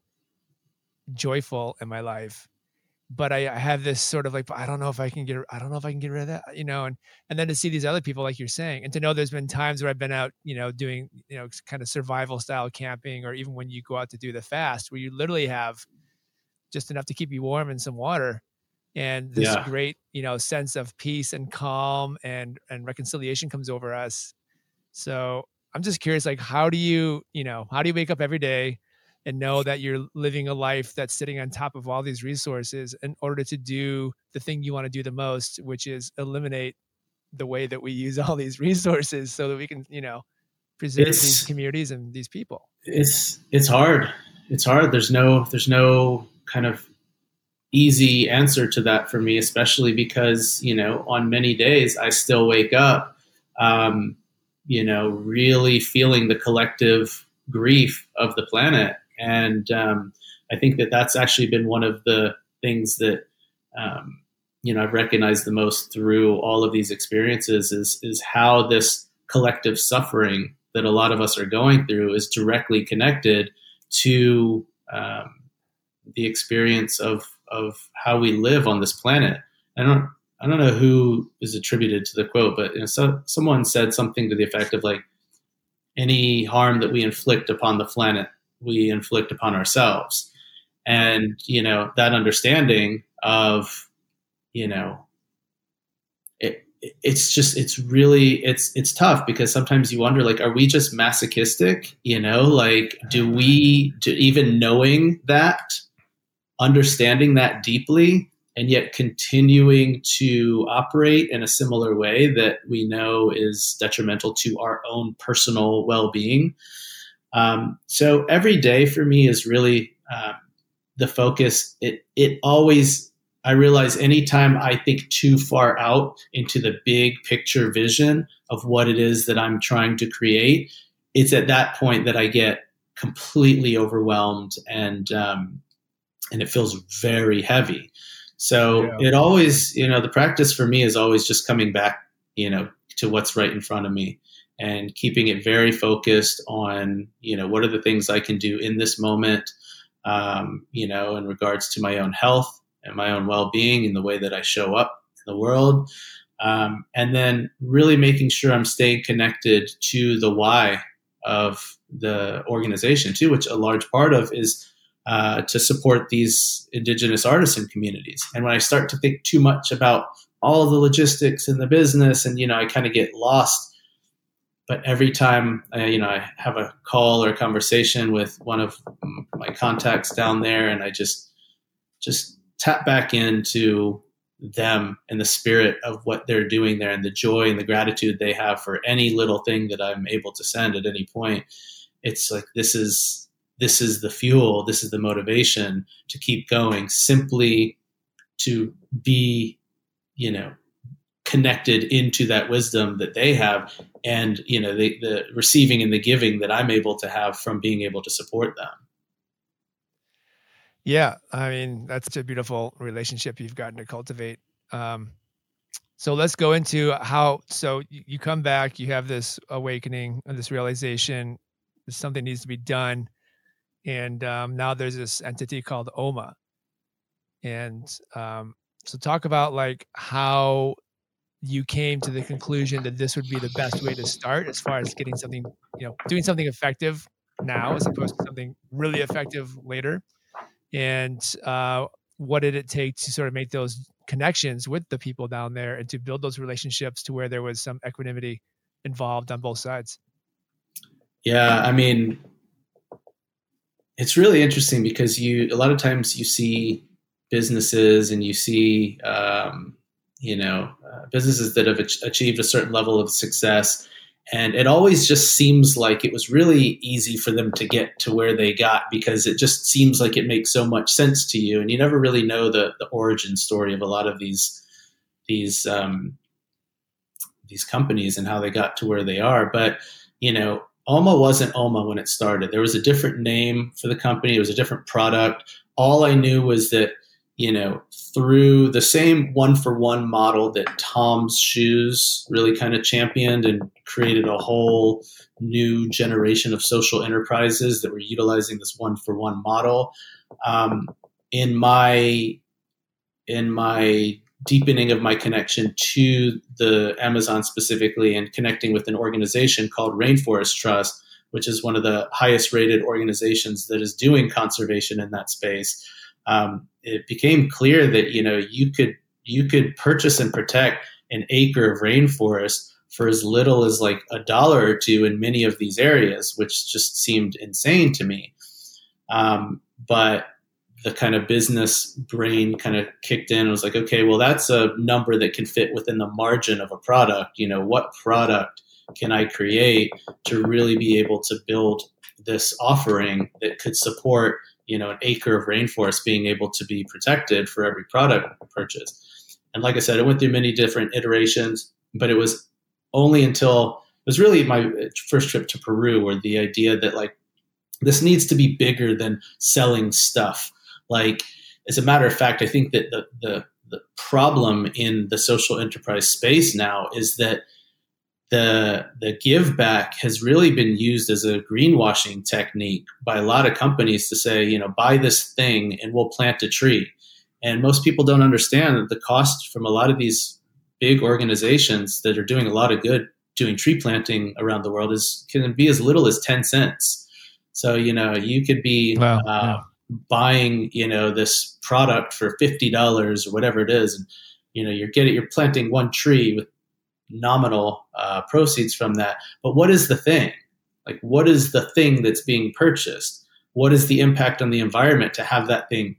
joyful in my life but I, have this sort of like I don't know if I can get I don't know if I can get rid of that you know and and then to see these other people like you're saying and to know there's been times where I've been out you know doing you know kind of survival style camping or even when you go out to do the fast where you literally have just enough to keep you warm and some water and this yeah. great you know sense of peace and calm and and reconciliation comes over us so I'm just curious like how do you you know how do you wake up every day and know that you're living a life that's sitting on top of all these resources in order to do the thing you want to do the most, which is eliminate the way that we use all these resources so that we can, you know, preserve it's, these communities and these people.
It's it's hard. It's hard. There's no there's no kind of easy answer to that for me, especially because, you know, on many days I still wake up um, you know, really feeling the collective grief of the planet and um, I think that that's actually been one of the things that um, you know I've recognized the most through all of these experiences is is how this collective suffering that a lot of us are going through is directly connected to um, the experience of of how we live on this planet. I don't I don't know who is attributed to the quote, but you know, so, someone said something to the effect of like any harm that we inflict upon the planet we inflict upon ourselves. And, you know, that understanding of, you know, it, it's just it's really it's it's tough because sometimes you wonder like are we just masochistic you know like do we do even knowing that understanding that deeply and yet continuing to operate in a similar way that we know is detrimental to our own personal well-being um, so every day for me is really uh, the focus. It it always I realize anytime I think too far out into the big picture vision of what it is that I'm trying to create, it's at that point that I get completely overwhelmed and um, and it feels very heavy. So yeah. it always, you know, the practice for me is always just coming back, you know, to what's right in front of me and keeping it very focused on you know what are the things I can do in this moment, um, you know, in regards to my own health and my own well-being and the way that I show up in the world, um, and then really making sure I'm staying connected to the why of the organization too, which a large part of is uh, to support these indigenous artisan communities. And when I start to think too much about all the logistics and the business, and you know, I kind of get lost. But every time I, you know I have a call or a conversation with one of my contacts down there, and I just just tap back into them and the spirit of what they're doing there and the joy and the gratitude they have for any little thing that I'm able to send at any point. It's like this is this is the fuel, this is the motivation to keep going, simply to be, you know, connected into that wisdom that they have and you know the, the receiving and the giving that i'm able to have from being able to support them
yeah, I mean that's a beautiful relationship you've gotten to cultivate. Um, so let's go into how. So you come back, you have this awakening, this realization, something needs to be done, and um, now there's this entity called OMA. And um, so talk about like how you came to the conclusion that this would be the best way to start as far as getting something, you know, doing something effective now as opposed to something really effective later? And uh, what did it take to sort of make those connections with the people down there and to build those relationships to where there was some equanimity involved on both sides?
Yeah i mean it's really interesting because you a lot of times you see businesses and you see um, you know uh, businesses that have achieved a certain level of success and it always just seems like it was really easy for them to get to where they got because it just seems like it makes so much sense to you. And you never really know the, the origin story of a lot of these these um, these companies and how they got to where they are. But you know, Oma wasn't Oma when it started. There was a different name for the company. It was a different product. All I knew was that you know, through the same one for one model that Tom's Shoes really kind of championed and created a whole new generation of social enterprises that were utilizing this one for one model. Um, in my in my deepening of my connection to the Amazon specifically and connecting with an organization called Rainforest Trust, which is one of the highest rated organizations that is doing conservation in that space um, it became clear that you know you could you could purchase and protect an acre of rainforest for as little as like a dollar or two in many of these areas, which just seemed insane to me. Um, but the kind of business brain kind of kicked in and was like, okay, well, that's a number that can fit within the margin of a product. You know, what product can I create to really be able to build this offering that could support you know an acre of rainforest being able to be protected for every product purchase. And like I said, it went through many different iterations, but it was only until it was really my first trip to Peru where the idea that like this needs to be bigger than selling stuff. Like as a matter of fact, I think that the the the problem in the social enterprise space now is that the the give back has really been used as a greenwashing technique by a lot of companies to say, you know, buy this thing and we'll plant a tree. And most people don't understand that the cost from a lot of these big organizations that are doing a lot of good doing tree planting around the world is can be as little as 10 cents. So, you know, you could be wow, uh, yeah. buying, you know, this product for $50 or whatever it is. And, you know, you're getting, you're planting one tree with nominal uh, proceeds from that. But what is the thing? Like, what is the thing that's being purchased? What is the impact on the environment to have that thing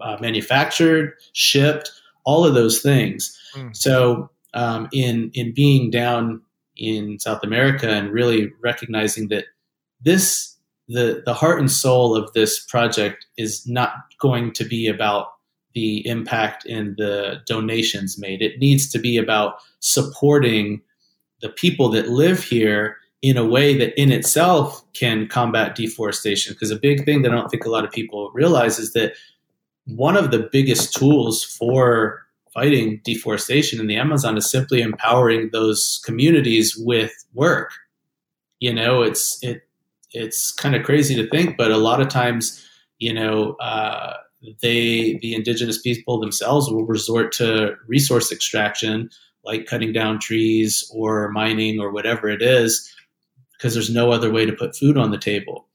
uh, manufactured, shipped, all of those things? Mm. So, um, in in being down in South America and really recognizing that this the the heart and soul of this project is not going to be about the impact in the donations made. It needs to be about supporting the people that live here in a way that in itself can combat deforestation. Because a big thing that I don't think a lot of people realize is that one of the biggest tools for fighting deforestation in the Amazon is simply empowering those communities with work. You know, it's it it's kind of crazy to think, but a lot of times, you know, uh, they the indigenous people themselves will resort to resource extraction like cutting down trees or mining or whatever it is because there's no other way to put food on the table.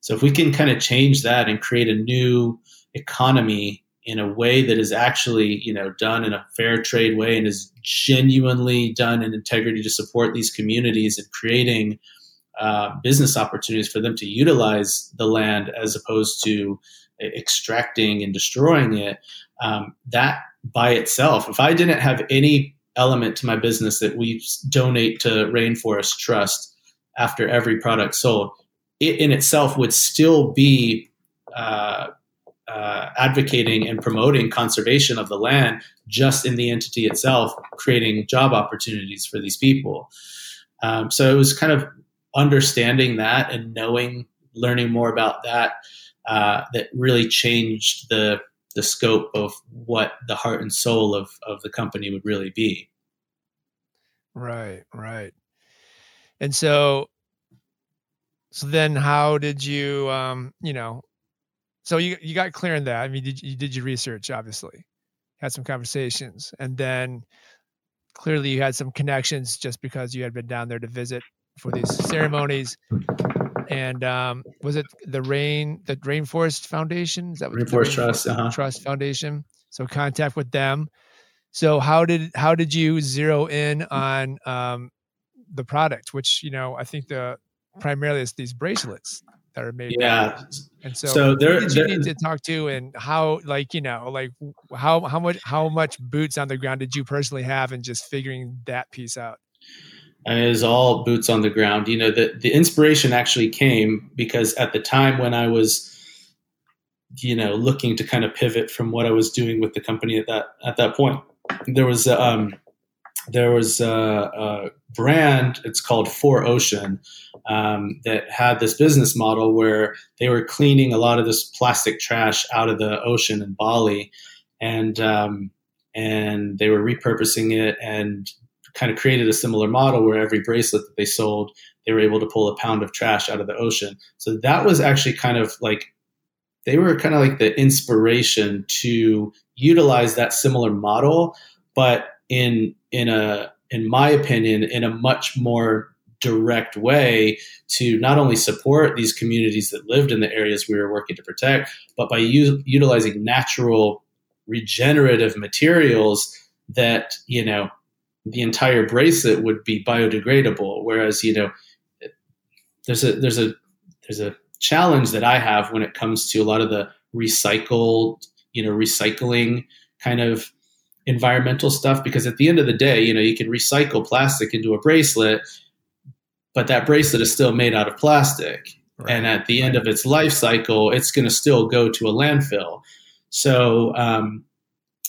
So if we can kind of change that and create a new economy in a way that is actually, you know, done in a fair trade way and is genuinely done in integrity to support these communities and creating uh, business opportunities for them to utilize the land as opposed to extracting and destroying it. Um, that by itself, if I didn't have any element to my business that we donate to Rainforest Trust after every product sold, it in itself would still be uh, uh, advocating and promoting conservation of the land just in the entity itself, creating job opportunities for these people. Um, so it was kind of understanding that and knowing, learning more about that, uh, that really changed the the scope of what the heart and soul of of the company would really be.
Right, right. And so so then how did you um, you know, so you you got clear on that. I mean, did you did your research obviously. Had some conversations and then clearly you had some connections just because you had been down there to visit for these ceremonies. And um, was it the Rain the Rainforest Foundation? Is that
what Rainforest Trust uh-huh.
Trust Foundation? So contact with them. So how did how did you zero in on um, the product, which you know I think the primarily is these bracelets that are made.
Yeah.
And so, so there, did you need to talk to, and how, like, you know, like how how much how much boots on the ground did you personally have in just figuring that piece out?
Is all boots on the ground. You know, the, the inspiration actually came because at the time when I was, you know, looking to kind of pivot from what I was doing with the company at that at that point, there was um, there was a, a brand. It's called 4Ocean um, that had this business model where they were cleaning a lot of this plastic trash out of the ocean in Bali, and um, and they were repurposing it and kind of created a similar model where every bracelet that they sold, they were able to pull a pound of trash out of the ocean. So that was actually kind of like they were kind of like the inspiration to utilize that similar model, but in in a in my opinion, in a much more direct way to not only support these communities that lived in the areas we were working to protect, but by u- utilizing natural regenerative materials that you know the entire bracelet would be biodegradable. Whereas, you know, there's a there's a there's a challenge that I have when it comes to a lot of the recycled, you know, recycling kind of environmental stuff because at the end of the day, you know, you can recycle plastic into a bracelet, but that bracelet is still made out of plastic. Right. And at the end of its life cycle, it's going to still go to a landfill. So, um,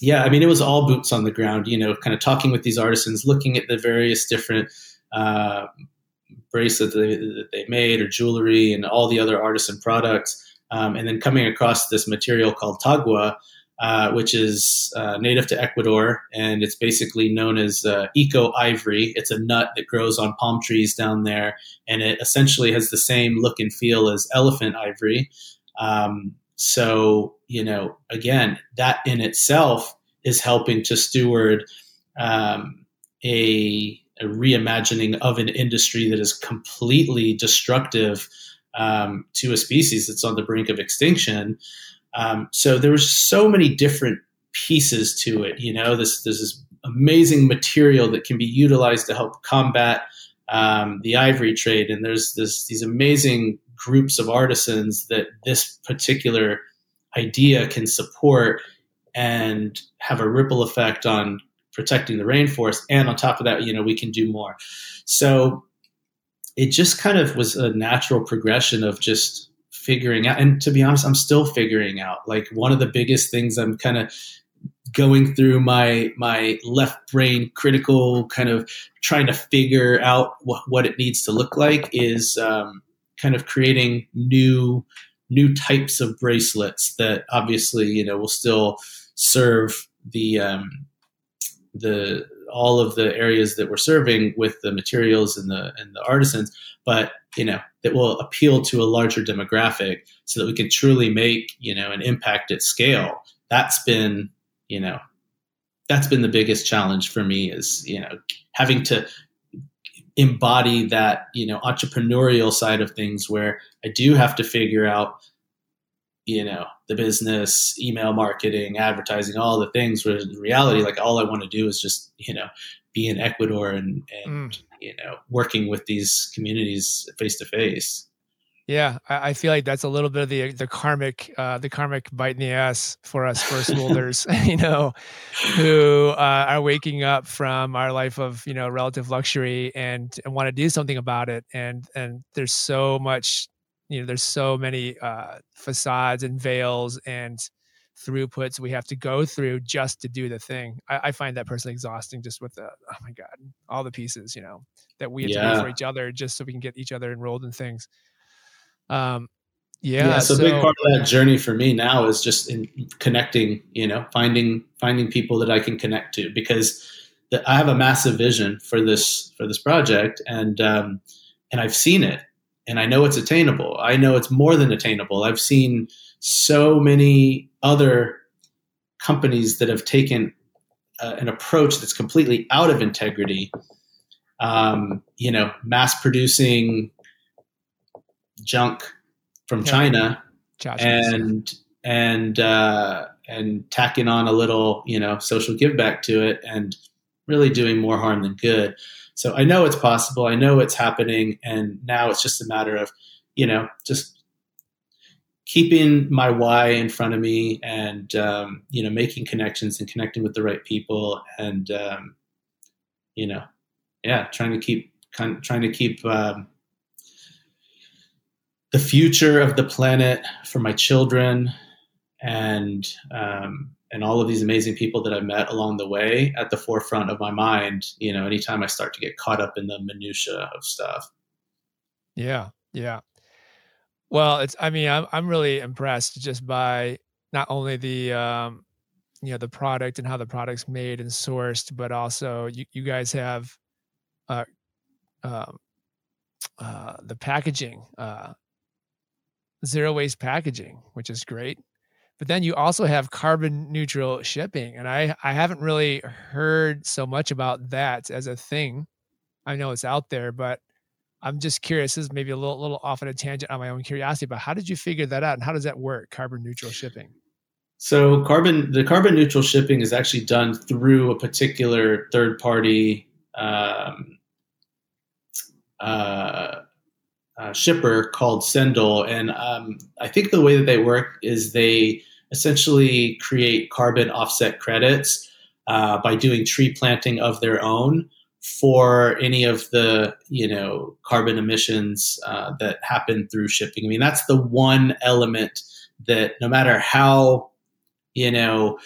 yeah, I mean, it was all boots on the ground, you know, kind of talking with these artisans, looking at the various different uh, bracelets that they, that they, made or jewelry and all the other artisan products. Um, and then coming across this material called tagua, uh, which is uh, native to Ecuador, and it's basically known as uh, eco ivory. It's a nut that grows on palm trees down there, and it essentially has the same look and feel as elephant ivory. Um, so, you know, again, that in itself is helping to steward um, a, a, reimagining of an industry that is completely destructive um, to a species that's on the brink of extinction. Um, so there was so many different pieces to it. You know, this there's this amazing material that can be utilized to help combat um, the ivory trade, and there's this these amazing groups of artisans that this particular idea can support and have a ripple effect on protecting the rainforest. And on top of that, you know, we can do more. So it just kind of was a natural progression of just figuring out. And to be honest, I'm still figuring out. Like one of the biggest things I'm kind of going through my my left brain critical kind of trying to figure out what, what it needs to look like is um, kind of creating new new types of bracelets that obviously you know will still serve the um, the all of the areas that we're serving with the materials and the and the artisans, but you know that will appeal to a larger demographic so that we can truly make you know an impact at scale. That's been you know that's been the biggest challenge for me is you know having to embody that you know entrepreneurial side of things where I do have to figure out you know the business email marketing advertising all the things where in reality like all i want to do is just you know be in ecuador and and mm. you know working with these communities face to face
yeah I, feel like that's a little bit of the the karmic uh the karmic bite in the ass for us first worlders you know who uh, are waking up from our life of you know relative luxury and, and want to do something about it. And and there's so much you know there's so many uh, facades and veils and throughputs we have to go through just to do the thing. I, I find that personally exhausting just with the oh my god all the pieces you know that we have yeah. to do for each other just so we can get each other enrolled in things um yeah,
yeah so, so a big part of that journey for me now is just in connecting you know finding finding people that i can connect to because the, i have a massive vision for this for this project and um and i've seen it and I know it's attainable. I know it's more than attainable. I've seen so many other companies that have taken uh, an approach that's completely out of integrity. Um, you know, mass producing junk from yeah. China and and uh, and tacking on a little, you know, social give back to it, and really doing more harm than good. So I know it's possible. I know it's happening. And now it's just a matter of, you know, just keeping my why in front of me and, um, you know, making connections and connecting with the right people and, um, you know, yeah, trying to keep, kind of trying to keep, um, the future of the planet for my children and um, and all of these amazing people that I've met along the way at the forefront of my mind, you know, anytime I start to get caught up in the minutia of stuff.
Yeah. Yeah. Well, it's, I mean, I'm, I'm really impressed just by not only the, um, you know, the product and how the product's made and sourced, but also you, you guys have, uh, um, uh, the packaging, uh, zero waste packaging, which is great. But then you also have carbon neutral shipping and i i haven't really heard so much about that as a thing. I know it's out there but i'm just curious this is maybe a little little off on a tangent on my own curiosity but how did you figure that out and how does that work carbon neutral shipping?
So carbon the carbon neutral shipping is actually done through a particular third party um, uh, uh, shipper called Sendle, and um, I think the way that they work is they essentially create carbon offset credits uh, by doing tree planting of their own for any of the you know carbon emissions uh, that happen through shipping. I mean, that's the one element that no matter how you know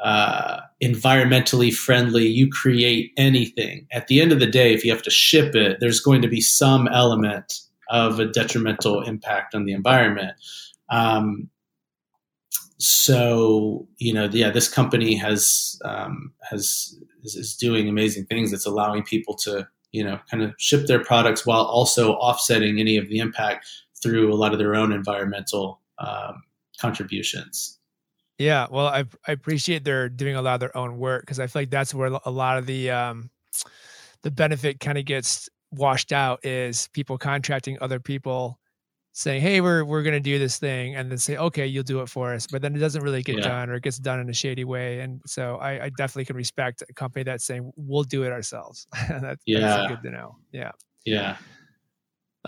uh, environmentally friendly you create anything, at the end of the day, if you have to ship it, there's going to be some element of a detrimental impact on the environment. Um, so you know, yeah, this company has um, has is, is doing amazing things. It's allowing people to you know kind of ship their products while also offsetting any of the impact through a lot of their own environmental um, contributions.
Yeah, well, I I appreciate they're doing a lot of their own work because I feel like that's where a lot of the um, the benefit kind of gets washed out is people contracting other people saying, "Hey, we're we're going to do this thing," and then say, "Okay, you'll do it for us," but then it doesn't really get yeah. done, or it gets done in a shady way. And so I, I definitely can respect a company that's saying, "We'll do it ourselves." that, yeah, that's good to know. Yeah,
yeah.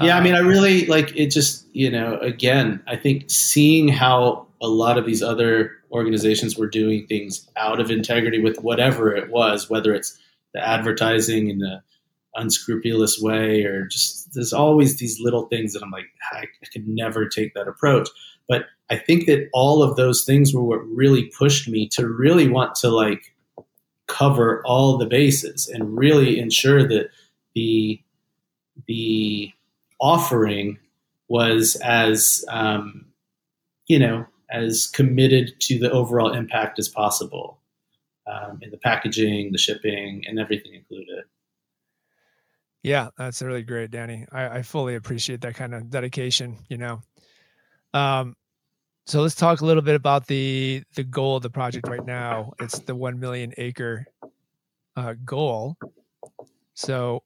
Yeah, I mean, I um, really like it. Just you know, again, I think seeing how a lot of these other organizations were doing things out of integrity with whatever it was, whether it's the advertising and the unscrupulous way, or just there's always these little things that I'm like, I, I could never take that approach. But I think that all of those things were what really pushed me to really want to like cover all the bases and really ensure that the the offering was as um, you know as committed to the overall impact as possible um, in the packaging, the shipping, and everything included.
Yeah, that's really great, Danny. I, I fully appreciate that kind of dedication. You know, um, so let's talk a little bit about the the goal of the project right now. It's the one million acre uh, goal. So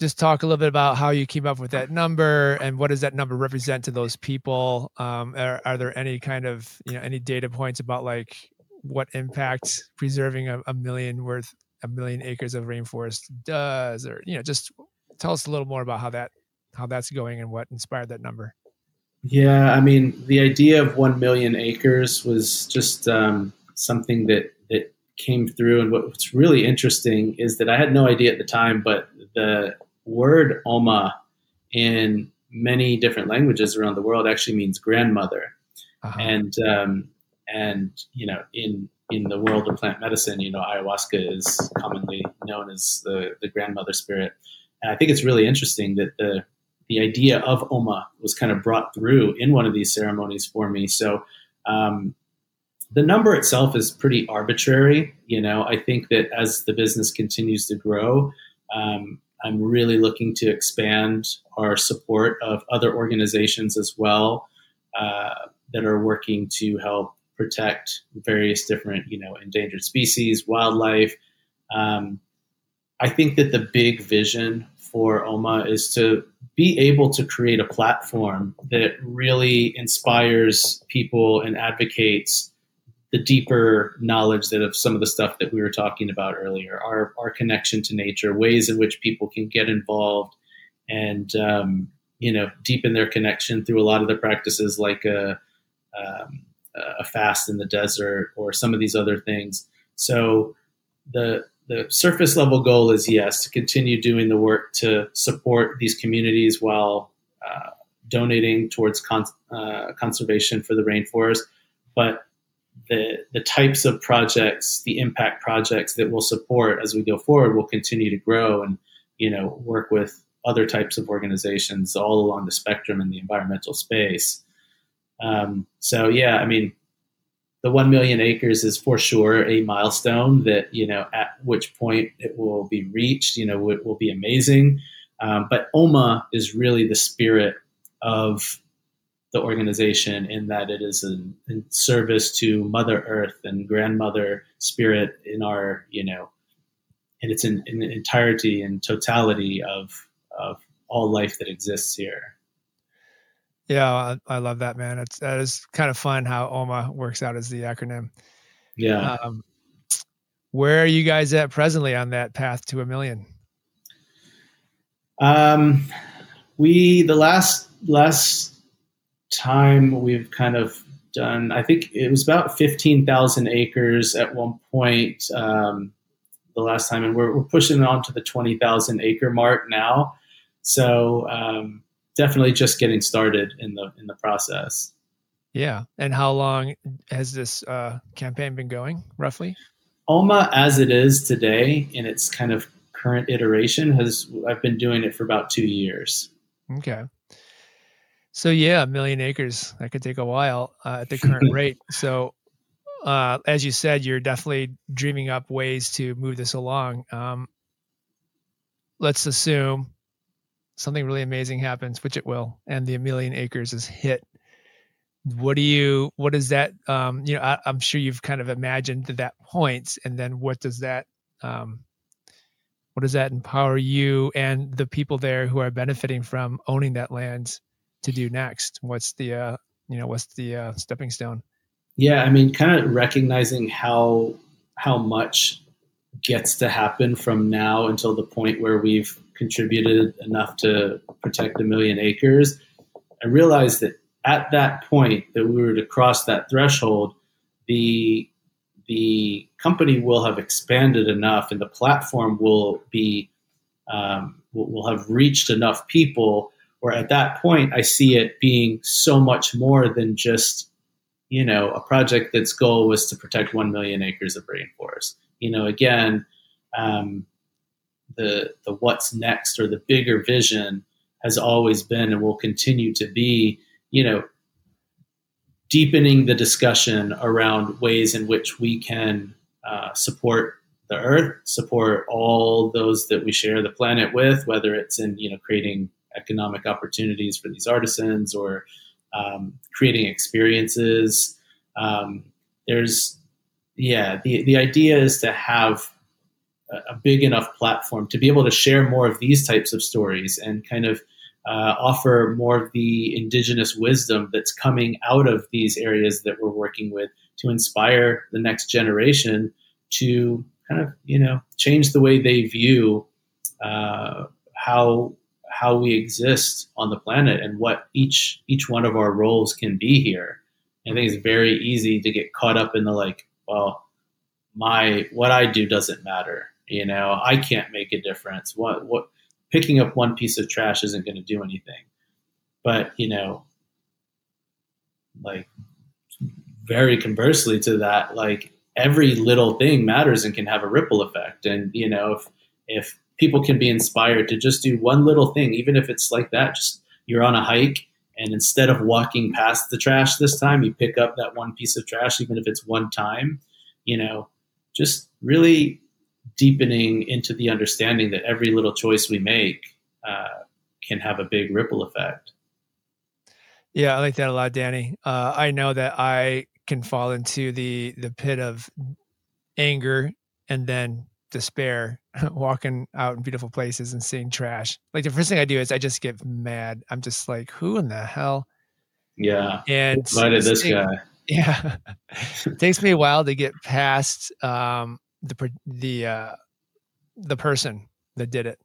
just talk a little bit about how you came up with that number and what does that number represent to those people? Um, are, are, there any kind of you know any data points about like what impact preserving a, a million worth a million acres of rainforest does, or you know, just tell us a little more about how that how that's going and what inspired that number.
Yeah, I mean, the idea of one million acres was just um, something that that came through, and what's really interesting is that I had no idea at the time, but the word Oma in many different languages around the world actually means grandmother, uh-huh. and um, and you know in in the world of plant medicine, you know ayahuasca is commonly known as the the grandmother spirit, and I think it's really interesting that the the idea of Oma was kind of brought through in one of these ceremonies for me. So um, the number itself is pretty arbitrary. You know, I think that as the business continues to grow, um, I'm really looking to expand our support of other organizations as well uh, that are working to help protect various different, you know, endangered species, wildlife. Um, I think that the big vision for OMA is to be able to create a platform that really inspires people and advocates the deeper knowledge that of some of the stuff that we were talking about earlier, our, our connection to nature, ways in which people can get involved and, um, you know, deepen their connection through a lot of the practices like a, um, a fast in the desert or some of these other things. So the, the surface level goal is yes to continue doing the work to support these communities while uh, donating towards con- uh, conservation for the rainforest but the the types of projects the impact projects that we'll support as we go forward will continue to grow and you know work with other types of organizations all along the spectrum in the environmental space um, so yeah i mean the 1 million acres is for sure a milestone that, you know, at which point it will be reached, you know, it will be amazing. Um, but OMA is really the spirit of the organization in that it is in, in, service to Mother Earth and grandmother spirit in our, you know, in its in, in entirety and totality of, of all life that exists here.
Yeah, I, I, love that, man. It's that is kind of fun how OMA works out as the acronym.
Yeah. Um,
where are you guys at presently on that path to a million?
Um, we the last last time we've kind of done. I think it was about fifteen thousand acres at one point. Um, the last time, and we're we're pushing on to the twenty thousand acre mark now. So um, definitely just getting started in the in the process.
Yeah, and how long has this uh, campaign been going, roughly?
OMA, as it is today, in its kind of current iteration, has I've been doing it for about two years.
Okay. So yeah, a million acres that could take a while uh, at the current rate. So, uh, as you said, you're definitely dreaming up ways to move this along. Um, let's assume something really amazing happens, which it will, and the a million acres is hit. What do you? What does that? Um, you know, I, am sure you've kind of imagined that point, and then what does that? Um, what does that empower you and the people there who are benefiting from owning that land to do next? What's the uh, you know what's the uh, stepping stone?
Yeah, I mean, kind of recognizing how how much gets to happen from now until the point where we've contributed enough to protect a million acres. I realized that at that point that we were to cross that threshold, the the company will have expanded enough, and the platform will be um, will, will have reached enough people. Where at that point, I see it being so much more than just you know a project that's goal was to protect one million acres of rainforest. You know, again, um, the the what's next or the bigger vision has always been and will continue to be, you know, deepening the discussion around ways in which we can uh, support the earth, support all those that we share the planet with, whether it's in you know creating economic opportunities for these artisans or um, creating experiences. Um, there's yeah, the the idea is to have a big enough platform to be able to share more of these types of stories and kind of uh, offer more of the indigenous wisdom that's coming out of these areas that we're working with to inspire the next generation to kind of you know change the way they view uh, how how we exist on the planet and what each each one of our roles can be here. I think it's very easy to get caught up in the like, well, my what I do doesn't matter. You know, I can't make a difference. What what picking up one piece of trash isn't going to do anything. But you know, like very conversely to that, like every little thing matters and can have a ripple effect. And you know, if if people can be inspired to just do one little thing, even if it's like that, just you're on a hike and instead of walking past the trash this time, you pick up that one piece of trash, even if it's one time, you know, just really deepening into the understanding that every little choice we make uh, can have a big ripple effect.
Yeah, I like that a lot, Danny. Uh, I know that I can fall into the the pit of anger and then despair walking out in beautiful places and seeing trash. Like the first thing I do is I just get mad. I'm just like, who in the hell?
Yeah.
And
why did this guy?
Yeah. it takes me a while to get past um, the the uh, the person that did it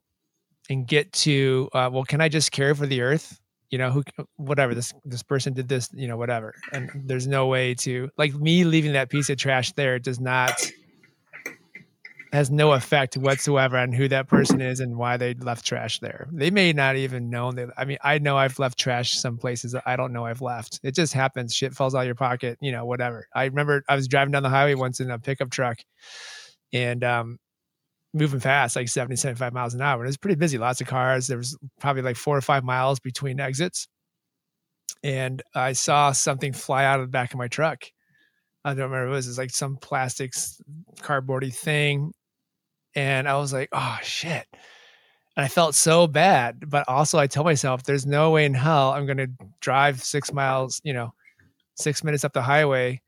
and get to uh, well, can I just care for the earth? You know, who whatever this this person did this, you know, whatever. And there's no way to like me leaving that piece of trash there does not has no effect whatsoever on who that person is and why they left trash there. They may not even know that. I mean, I know I've left trash some places that I don't know I've left. It just happens. Shit falls out of your pocket, you know, whatever. I remember I was driving down the highway once in a pickup truck and um, moving fast, like 70, 75 miles an hour. And it was pretty busy, lots of cars. There was probably like four or five miles between exits. And I saw something fly out of the back of my truck. I don't remember what it was. It's like some plastics cardboardy thing and I was like, oh shit. And I felt so bad, but also I tell myself, there's no way in hell I'm going to drive six miles, you know, six minutes up the highway,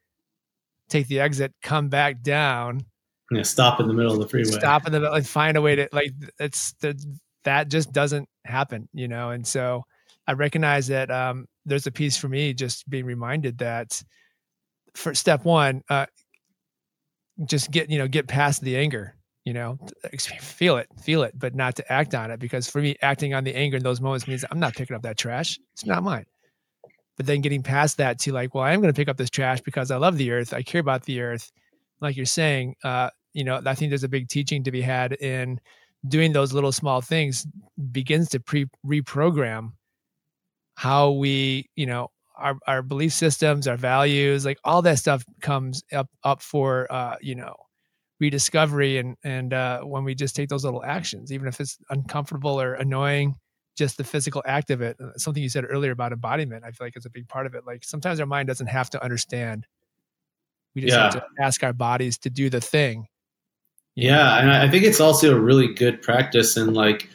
take the exit, come back down.
Yeah, stop in the middle of the freeway.
Stop in the middle, like find a way to like it's the, that just doesn't happen, you know. And so I recognize that um, there's a piece for me just being reminded that for step one, uh, just get you know get past the anger you know feel it feel it but not to act on it because for me acting on the anger in those moments means i'm not picking up that trash. It's not mine. But then getting past that to like well i am going to pick up this trash because i love the earth i care about the earth like you're saying uh you know i think there's a big teaching to be had in doing those little small things begins to pre reprogram how we you know our, our belief systems our values like all that stuff comes up up for uh you know rediscovery and and uh, when we just take those little actions even if it's uncomfortable or annoying just the physical act of it uh, something you said earlier about embodiment i feel like it's a big part of it. Like sometimes our mind doesn't have to understand. We just yeah. have to ask our bodies to do the thing
yeah and i think it's also a really good practice in like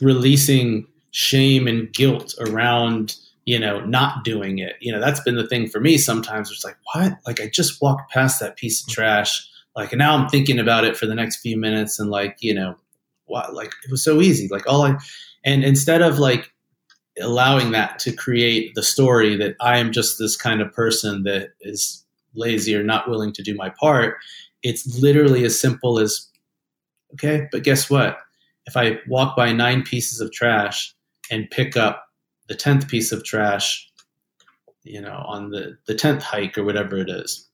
releasing shame and guilt around you know not doing it. You know that's been the thing for me sometimes it's like what? Like i just walked past that piece of mm-hmm. trash like now i'm thinking about it for the next few minutes and like you know what like it was so easy. Like all i and instead of like allowing that to create the story that i am just this kind of person that is lazy or not willing to do my part it's literally as simple as okay but guess what? If i walk by nine pieces of trash and pick up the 10th piece of trash you know on the the 10th hike or whatever it is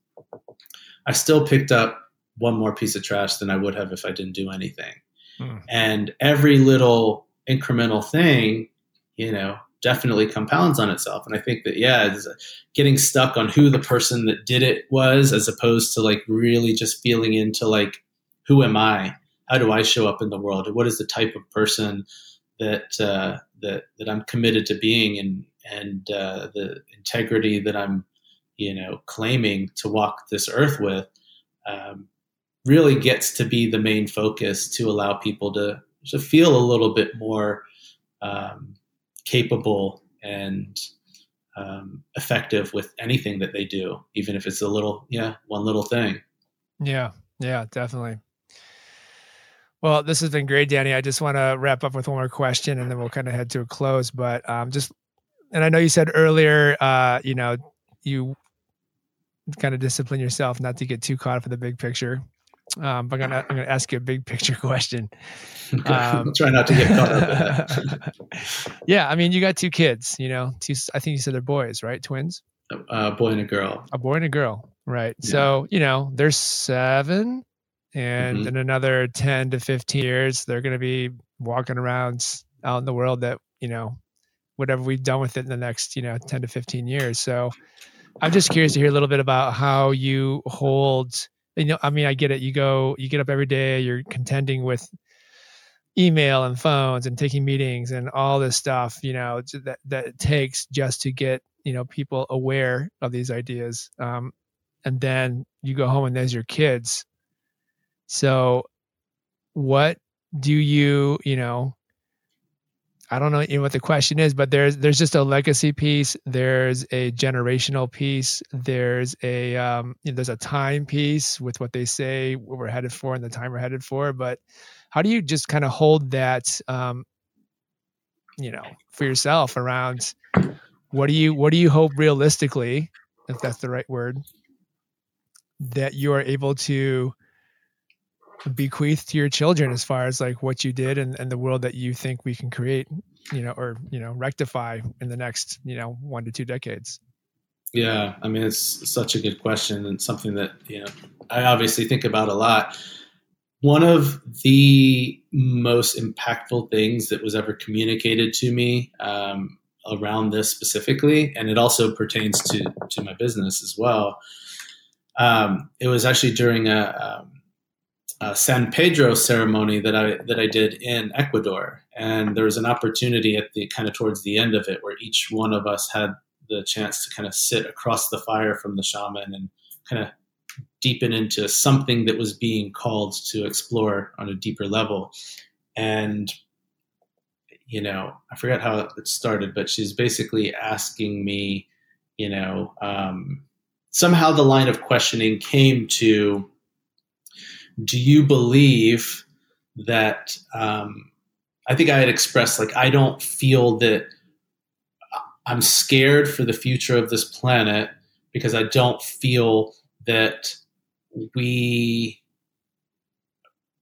i still picked up one more piece of trash than I would have if I didn't do anything. Hmm. And every little incremental thing, you know, definitely compounds on itself. And I think that, yeah, getting stuck on who the person that did it was, as opposed to like really just feeling into like, who am I? How do I show up in the world? What is the type of person that uh, that that I'm committed to being, and and uh, the integrity that I'm, you know, claiming to walk this earth with? Um, really gets to be the main focus to allow people to, to feel a little bit more um, capable and um, effective with anything that they do, even if it's a little, yeah, one little thing.
Yeah, yeah, definitely. Well, this has been great, Danny. I just want to wrap up with one more question and then we'll kind of head to a close. But um, just, and I know you said earlier, uh, you know, you kind of discipline yourself not to get too caught up in the big picture. Um, but I'm gonna I'm gonna ask you a big picture question.
Um, try not to get caught up.
yeah, I mean, you got two kids. You know, two. I think you said they're boys, right? Twins.
A boy and a girl.
A boy and a girl, right? Yeah. So you know, they're seven, and mm-hmm. in another ten to fifteen years, they're going to be walking around out in the world that you know, whatever we've done with it in the next you know ten to fifteen years. So, I'm just curious to hear a little bit about how you hold you know, I mean, I get it. You go, you get up every day, you're contending with email and phones and taking meetings and all this stuff, you know, that, that it takes just to get, you know, people aware of these ideas. Um, and then you go home and there's your kids. So what do you, you know, I don't know, know what the question is, but there's there's just a legacy piece. There's a generational piece. There's a um, you know, there's a time piece with what they say what we're headed for and the time we're headed for. But how do you just kind of hold that, um, you know, for yourself around what do you what do you hope realistically, if that's the right word, that you are able to bequeath to your children as far as like what you did and, and the world that you think we can create you know or you know rectify in the next you know one to two decades?
Yeah i mean it's such a good question and something that you know i obviously think about a lot. One of the most impactful things that was ever communicated to me um, around this specifically and it also pertains to to my business as well um, it was actually during a um, uh, San Pedro ceremony that I that I did in Ecuador, and there was an opportunity at the kind of towards the end of it where each one of us had the chance to kind of sit across the fire from the shaman and kind of deepen into something that was being called to explore on a deeper level. And you know, I forgot how it started, but she's basically asking me, you know, um, somehow the line of questioning came to do you believe that um, I think I had expressed like I don't feel that I'm scared for the future of this planet because I don't feel that we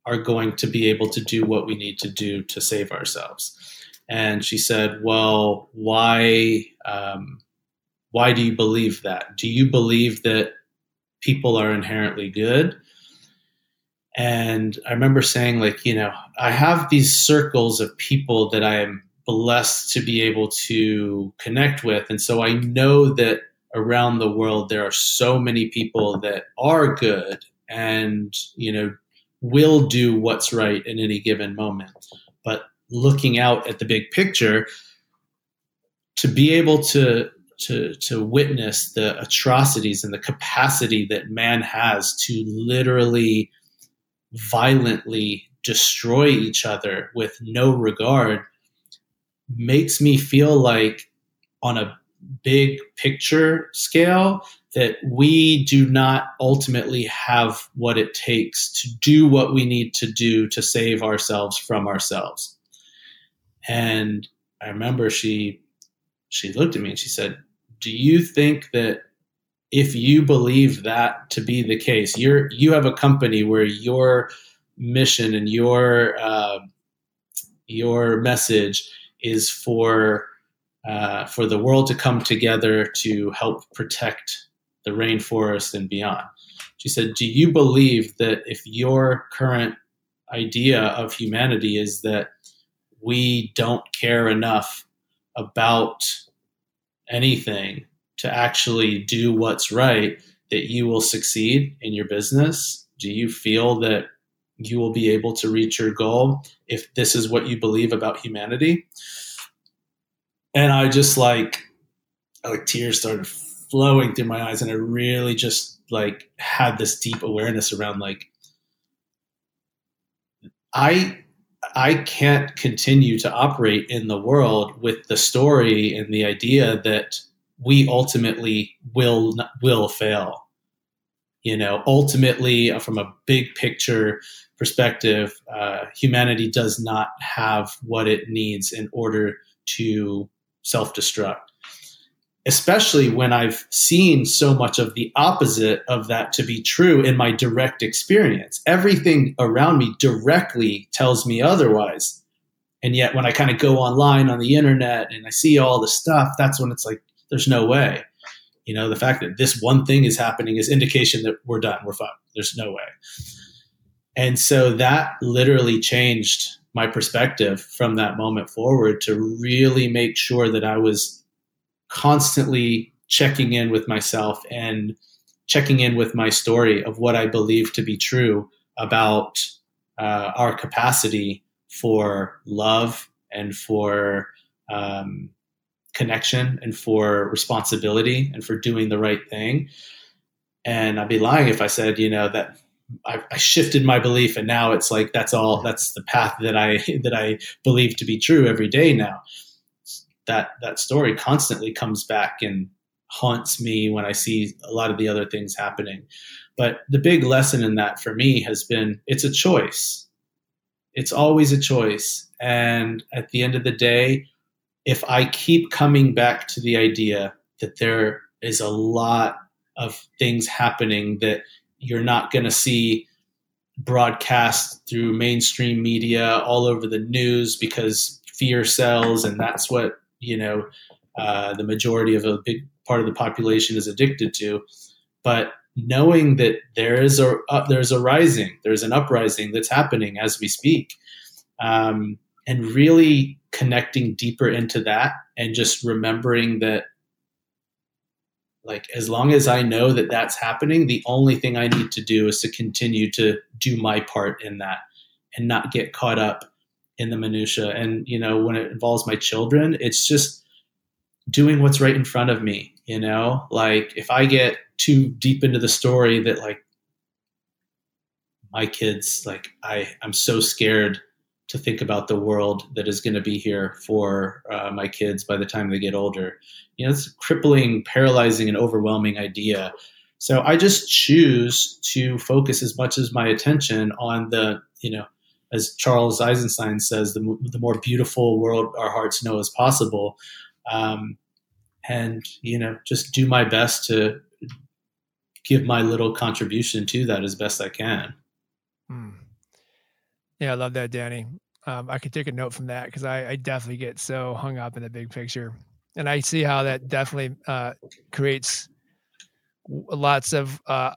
are going to be able to do what we need to do to save ourselves. And she said, "Well, why? Um, why do you believe that? Do you believe that people are inherently good? And I remember saying, like, you know, I have these circles of people that I am blessed to be able to connect with. And so I know that around the world there are so many people that are good and, you know, will do what's right in any given moment. But looking out at the big picture, to be able to to to witness the atrocities and the capacity that man has to literally violently destroy each other with no regard makes me feel like on a big picture scale that we do not ultimately have what it takes to do what we need to do to save ourselves from ourselves. And i remember she she looked at me and she said do you think that if you believe that to be the case, you're you have a company where your mission and your uh, your message is for uh, for the world to come together to help protect the rainforest and beyond. She said, "Do you believe that if your current idea of humanity is that we don't care enough about anything to actually do what's right, that you will succeed in your business? Do you feel that you will be able to reach your goal if this is what you believe about humanity? And I just like, like tears started flowing through my eyes, and I really just like had this deep awareness around like, I I can't continue to operate in the world with the story and the idea that we ultimately will will fail you know, ultimately, uh, from a big picture perspective, uh, humanity does not have what it needs in order to self destruct. Especially when I've seen so much of the opposite of that to be true in my direct experience. Everything around me directly tells me otherwise. And yet, when I kind of go online on the internet and I see all the stuff, that's when it's like, there's no way. You know, the fact that this one thing is happening is indication that we're done, we're fine. There's no way. And so that literally changed my perspective from that moment forward to really make sure that I was constantly checking in with myself and checking in with my story of what I believe to be true about uh, our capacity for love and for um, connection and for responsibility and for doing the right thing. And I'd be lying if I said, you know, that I, I, shifted my belief and now it's like that's all that's the path that I that I believe to be true every day now. That that story constantly comes back and haunts me when I see a lot of the other things happening. But the big lesson in that for me has been it's a choice. It's always a choice. And at the end of the day, if I keep coming back to the idea that there is a lot of things happening that you're not going to see broadcast through mainstream media all over the news because fear sells and that's what you know uh, the majority of a big part of the population is addicted to. But knowing that there is a uh, there's a rising there's an uprising that's happening as we speak um, and really connecting deeper into that and just remembering that like as long as i know that that's happening the only thing i need to do is to continue to do my part in that and not get caught up in the minutia and you know when it involves my children it's just doing what's right in front of me you know? Like if i get too deep into the story that like my kids like i i'm so scared to think about the world that is going to be here for uh, my kids by the time they get older. You know, it's a crippling, paralyzing, and overwhelming idea. So I just choose to focus as much as my attention on the, you know, as Charles Eisenstein says, the, the more beautiful world our hearts know is possible. Um, and, you know, just do my best to give my little contribution to that as best I can. Hmm.
Yeah, I love that, Danny um, I could take a note from that because I, I, definitely get so hung up in the big picture, and I see how that definitely uh, creates lots of uh,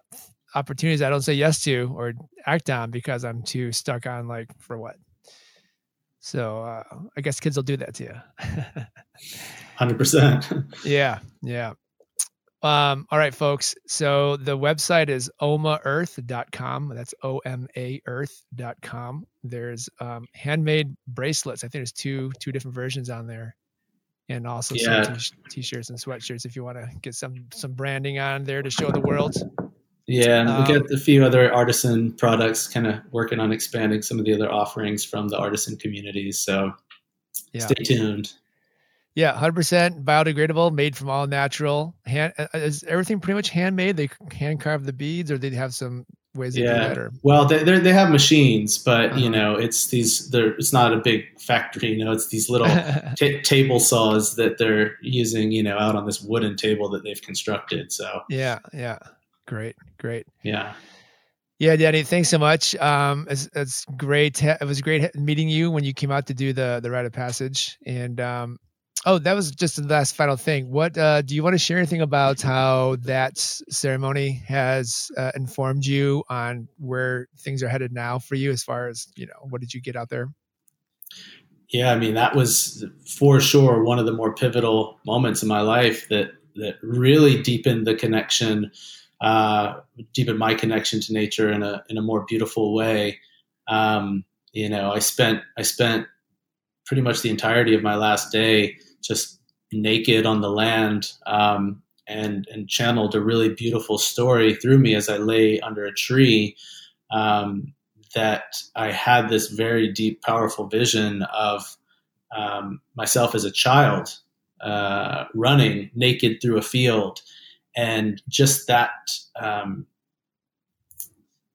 opportunities I don't say yes to or act on because I'm too stuck on like for what. So uh, I guess kids will do that to you.
Hundred percent.
Yeah, yeah. Um, all right, folks. So the website is omaearth.com. That's O M A earth.com. There's um, handmade bracelets. I think there's two two different versions on there. And also yeah. some t- shirts and sweatshirts if you want to get some some branding on there to show the world.
Yeah, um, we got a few other artisan products kind of working on expanding some of the other offerings from the artisan communities. So yeah. stay tuned.
Yeah, hundred percent biodegradable, made from all natural. Hand uh, uh, is everything pretty much handmade? They hand carve the beads, or they have some ways yeah. do that? Or?
Well, they they have machines, but uh-huh. you know, it's these. They're it's not a big factory. You know, it's these little t- table saws that they're using. You know, out on this wooden table that they've constructed. So
yeah, yeah, great, great.
Yeah.
Yeah, Danny, thanks so much. Um, it's, it's great. It was great meeting you when you came out to do the the rite of passage, and um, Oh, that was just the last final thing. What uh, do you want to share anything about how that ceremony has uh, informed you on where things are headed now for you, as far as you know? What did you get out there?
Yeah, I mean that was for sure one of the more pivotal moments in my life that that really deepened the connection, uh, deepened my connection to nature in a in a more beautiful way. Um, you know, I spent I spent pretty much the entirety of my last day just naked on the land um, and and channeled a really beautiful story through me as I lay under a tree. Um, that I had this very deep, powerful vision of um, myself as a child uh, running naked through a field, and just that um,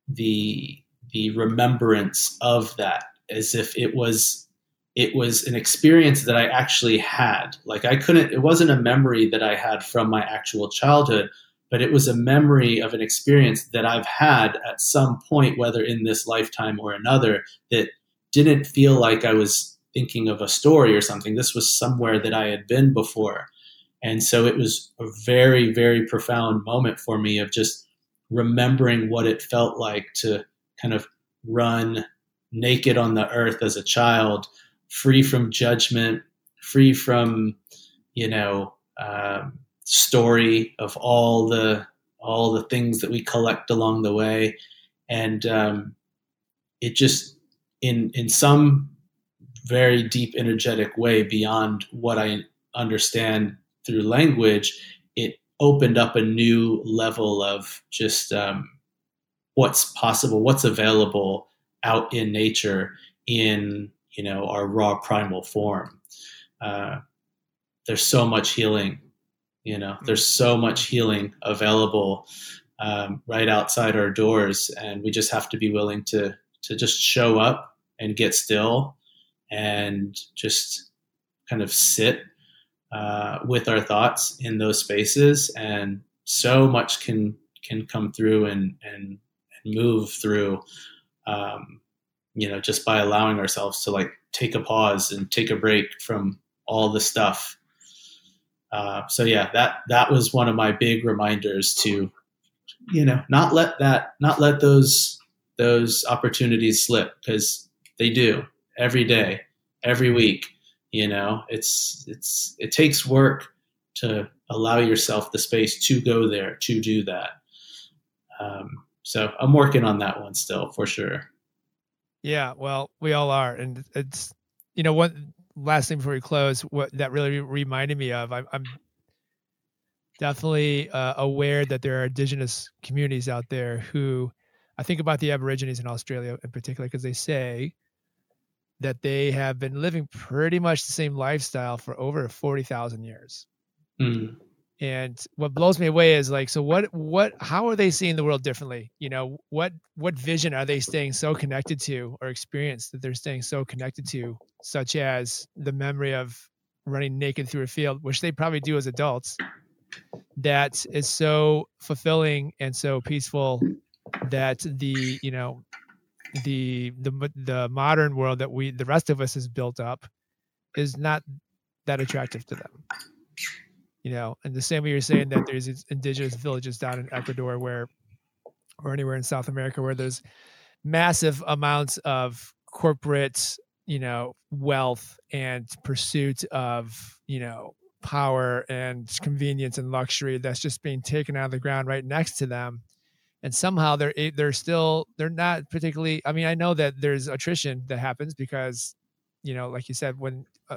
the the remembrance of that as if it was it was an experience that I actually had. Like I couldn't it wasn't a memory that I had from my actual childhood, but it was a memory of an experience that I've had at some point whether in this lifetime or another that didn't feel like I was thinking of a story or something. This was somewhere that I had been before. And so it was a very, very profound moment for me of just remembering what it felt like to kind of run naked on the earth as a child, free from judgment, free from, you know, um, story of all the all the things that we collect along the way, and um, it just in in some very deep energetic way beyond what I understand through language, it opened up a new level of just um, what's possible, what's available out in nature in you know our raw primal form. Uh, there's so much healing, you know. There's so much healing available um, right outside our doors, and we just have to be willing to to just show up and get still and just kind of sit uh, with our thoughts in those spaces, and so much can can come through and and, and move through. Um, you know, just by allowing ourselves to like take a pause and take a break from all the stuff. Uh, so yeah, that that was one of my big reminders to, you know, not let that not let those those opportunities slip because they do every day, every week you know? It's it's it takes work to allow yourself the space to go there to do that. Um, so i'm working on that one still for sure
yeah well we all are and it's you know one last thing before we close what that really reminded me of i'm, I'm definitely uh, aware that there are indigenous communities out there who i think about the aborigines in australia in particular because they say that they have been living pretty much the same lifestyle for over 40,000 years. Mm. And what blows me away is like, so what, what, how are they seeing the world differently? You know, what, what vision are they staying so connected to or experience that they're staying so connected to, such as the memory of running naked through a field, which they probably do as adults, that is so fulfilling and so peaceful that the, you know, the the the modern world that we the rest of us has built up is not that attractive to them you know and the same way you're saying that there's indigenous villages down in ecuador where or anywhere in south america where there's massive amounts of corporate you know wealth and pursuit of you know power and convenience and luxury that's just being taken out of the ground right next to them. And somehow they're they're still they're not particularly i mean i know that there's attrition that happens because you know like you said when a,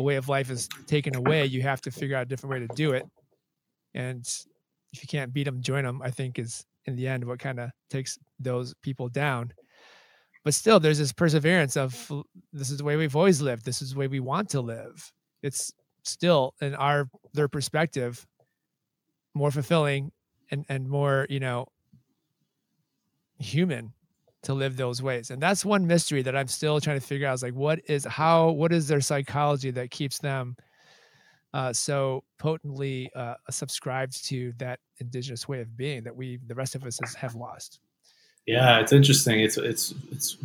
a, way of life is taken away you have to figure out a different way to do it. And if you can't beat them join them i think is in the end what kind of takes those people down. But still there's this perseverance of this is the way we've always lived. This is the way we want to live. It's still in our their perspective more fulfilling and and more you know human to live those ways. And that's one mystery that i'm still trying to figure out. Is like what is how what is their psychology that keeps them uh, so potently uh, subscribed to that indigenous way of being that we the rest of us have lost?
Yeah it's interesting. It's it's it's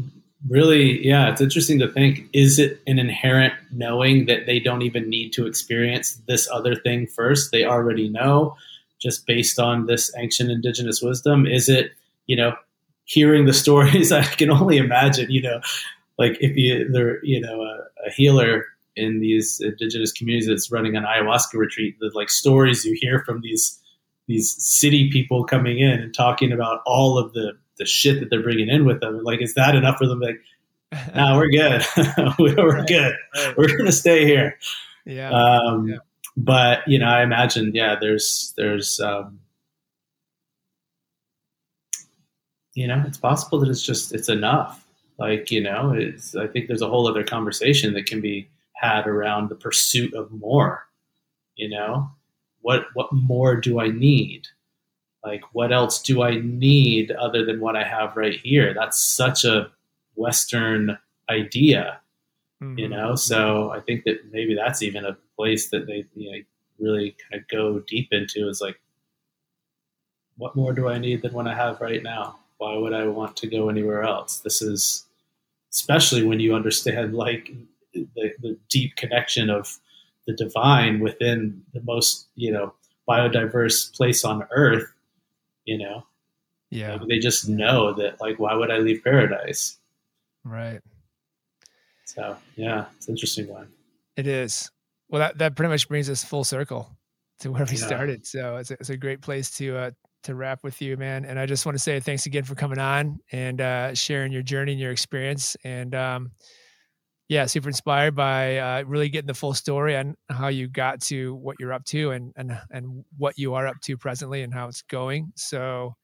really yeah it's interesting to think is it an inherent knowing that they don't even need to experience this other thing first? They already know just based on this ancient indigenous wisdom? Is it, you know, hearing the stories? I can only imagine, you know, like if you, they're, you know, a, a healer in these indigenous communities that's running an ayahuasca retreat, the like stories you hear from these these city people coming in and talking about all of the the shit that they're bringing in with them. Like, is that enough for them? Like, no, we're good. we're right, good. Right. We're gonna stay here.
Yeah. Um,
yeah but you know, I imagine, yeah, there's there's um, you know, it's possible that it's just it's enough. Like you know, it's I think there's a whole other conversation that can be had around the pursuit of more. You know, what what more do I need? like what else do I need other than what I have right here? That's such a Western idea, mm-hmm. you know. So I think that maybe that's even a place that they you know, really kind of go deep into is like, what more do I need than what I have right now? Why would I want to go anywhere else? This is especially when you understand like the, the deep connection of the divine within the most you know biodiverse place on earth you know?
Yeah.
Like they just know that like why would i leave paradise?
Right.
So yeah it's an interesting one.
It is. Well that, that pretty much brings us full circle to where we yeah. started. So it's a, it's a great place to uh to wrap with you man and i just want to say thanks again for coming on and uh sharing your journey and your experience and um yeah, super inspired by uh, really getting the full story on how you got to what you're up to and and and what you are up to presently and how it's going. So,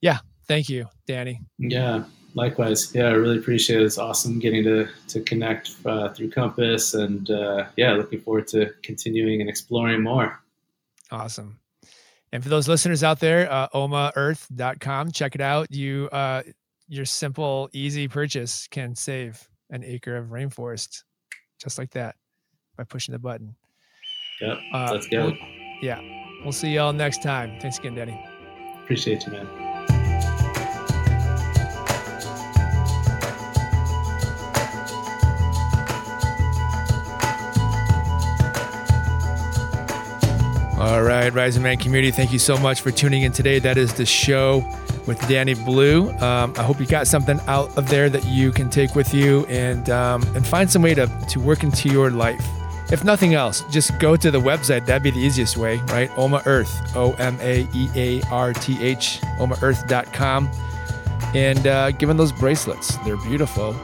yeah, thank you, Danny.
Yeah, likewise. Yeah, I really appreciate it. It's awesome getting to to connect uh, through Compass, and uh, yeah, looking forward to continuing and exploring more.
Awesome. And for those listeners out there, uh, omaearth.com, check it out. You uh, your simple, easy purchase can save an acre of rainforest just like that by pushing the button.
Yep. Uh, let's go.
We'll, yeah. We'll see y'all next time. Thanks again, Danny.
Appreciate you, man.
All right, Rising Man community, thank you so much for tuning in today. That is the show with Danny Blue. Um, I hope you got something out of there that you can take with you and um, and find some way to to work into your life. If nothing else, just go to the website. That'd be the easiest way, right? Oma Earth, O M A E A R T H, omaearth.com. And uh, given those bracelets, they're beautiful,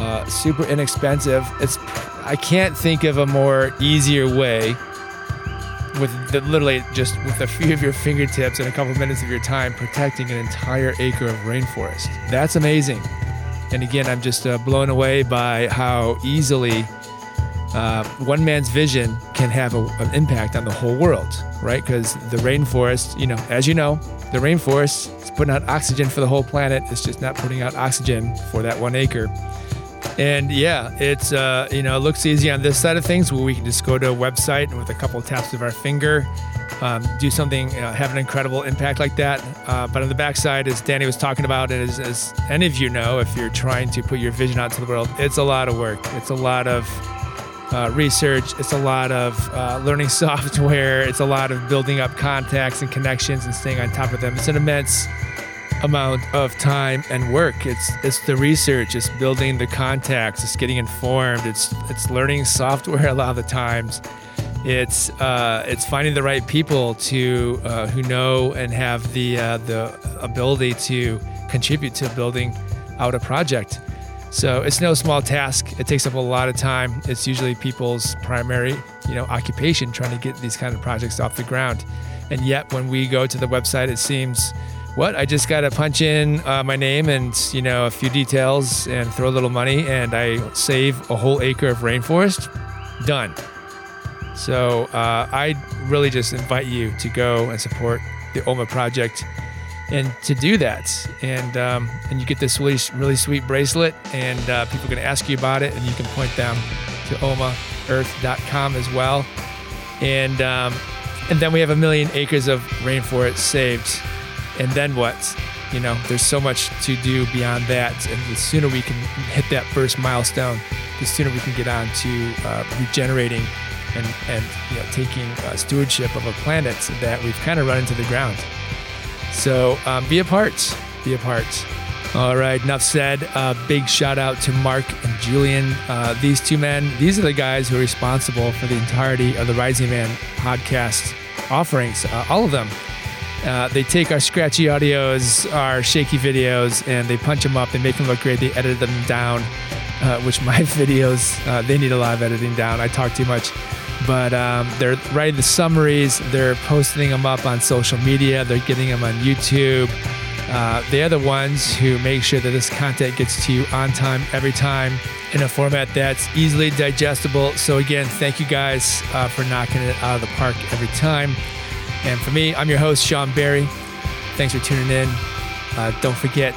uh, super inexpensive. It's I can't think of a more easier way with the, literally just with a few of your fingertips and a couple of minutes of your time protecting an entire acre of rainforest. That's amazing. And again, I'm just uh, blown away by how easily uh, one man's vision can have a, an impact on the whole world, right? Because the rainforest, you know, as you know, the rainforest is putting out oxygen for the whole planet. It's just not putting out oxygen for that one acre. And yeah, it's uh, you know, it looks easy on this side of things where we can just go to a website and with a couple of taps of our finger, um, do something, uh, have an incredible impact like that. Uh, but on the backside, as Danny was talking about, and as, as any of you know, if you're trying to put your vision out to the world, it's a lot of work. It's a lot of uh, research. It's a lot of uh, learning software. It's a lot of building up contacts and connections and staying on top of them. It's an immense amount of time and work. It's it's the research, it's building the contacts, it's getting informed, it's it's learning software a lot of the times. It's uh, it's finding the right people to uh, who know and have the uh, the ability to contribute to building out a project. So it's no small task. It takes up a lot of time. It's usually people's primary, you know, occupation trying to get these kind of projects off the ground. And yet, when we go to the website, it seems what? I just got to punch in uh, my name and, you know, a few details and throw a little money and I save a whole acre of rainforest. Done. So uh, I really just invite you to go and support the OMA project and to do that. And um, and you get this really, really sweet bracelet and uh, people to ask you about it and you can point them to omaearth.com as well. And, um, and then we have a million acres of rainforest saved and then what? You know, there's so much to do beyond that. And the sooner we can hit that first milestone, the sooner we can get on to uh, regenerating and, and you know, taking uh, stewardship of a planet that we've kind of run into the ground. So um, be a part. Be a part. All right, enough said. Uh, big shout out to Mark and Julian. Uh, these two men, these are the guys who are responsible for the entirety of the Rising Man podcast offerings, uh, all of them. Uh, they take our scratchy audios, our shaky videos, and they punch them up. They make them look great. They edit them down, uh, which my videos, uh, they need a lot of editing down. I talk too much. But um, they're writing the summaries, they're posting them up on social media, they're getting them on YouTube. Uh, they're the ones who make sure that this content gets to you on time, every time, in a format that's easily digestible. So, again, thank you guys uh, for knocking it out of the park every time. And for me, I'm your host, Sean Barry. Thanks for tuning in. Uh, don't forget,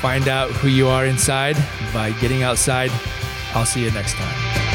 find out who you are inside by getting outside. I'll see you next time.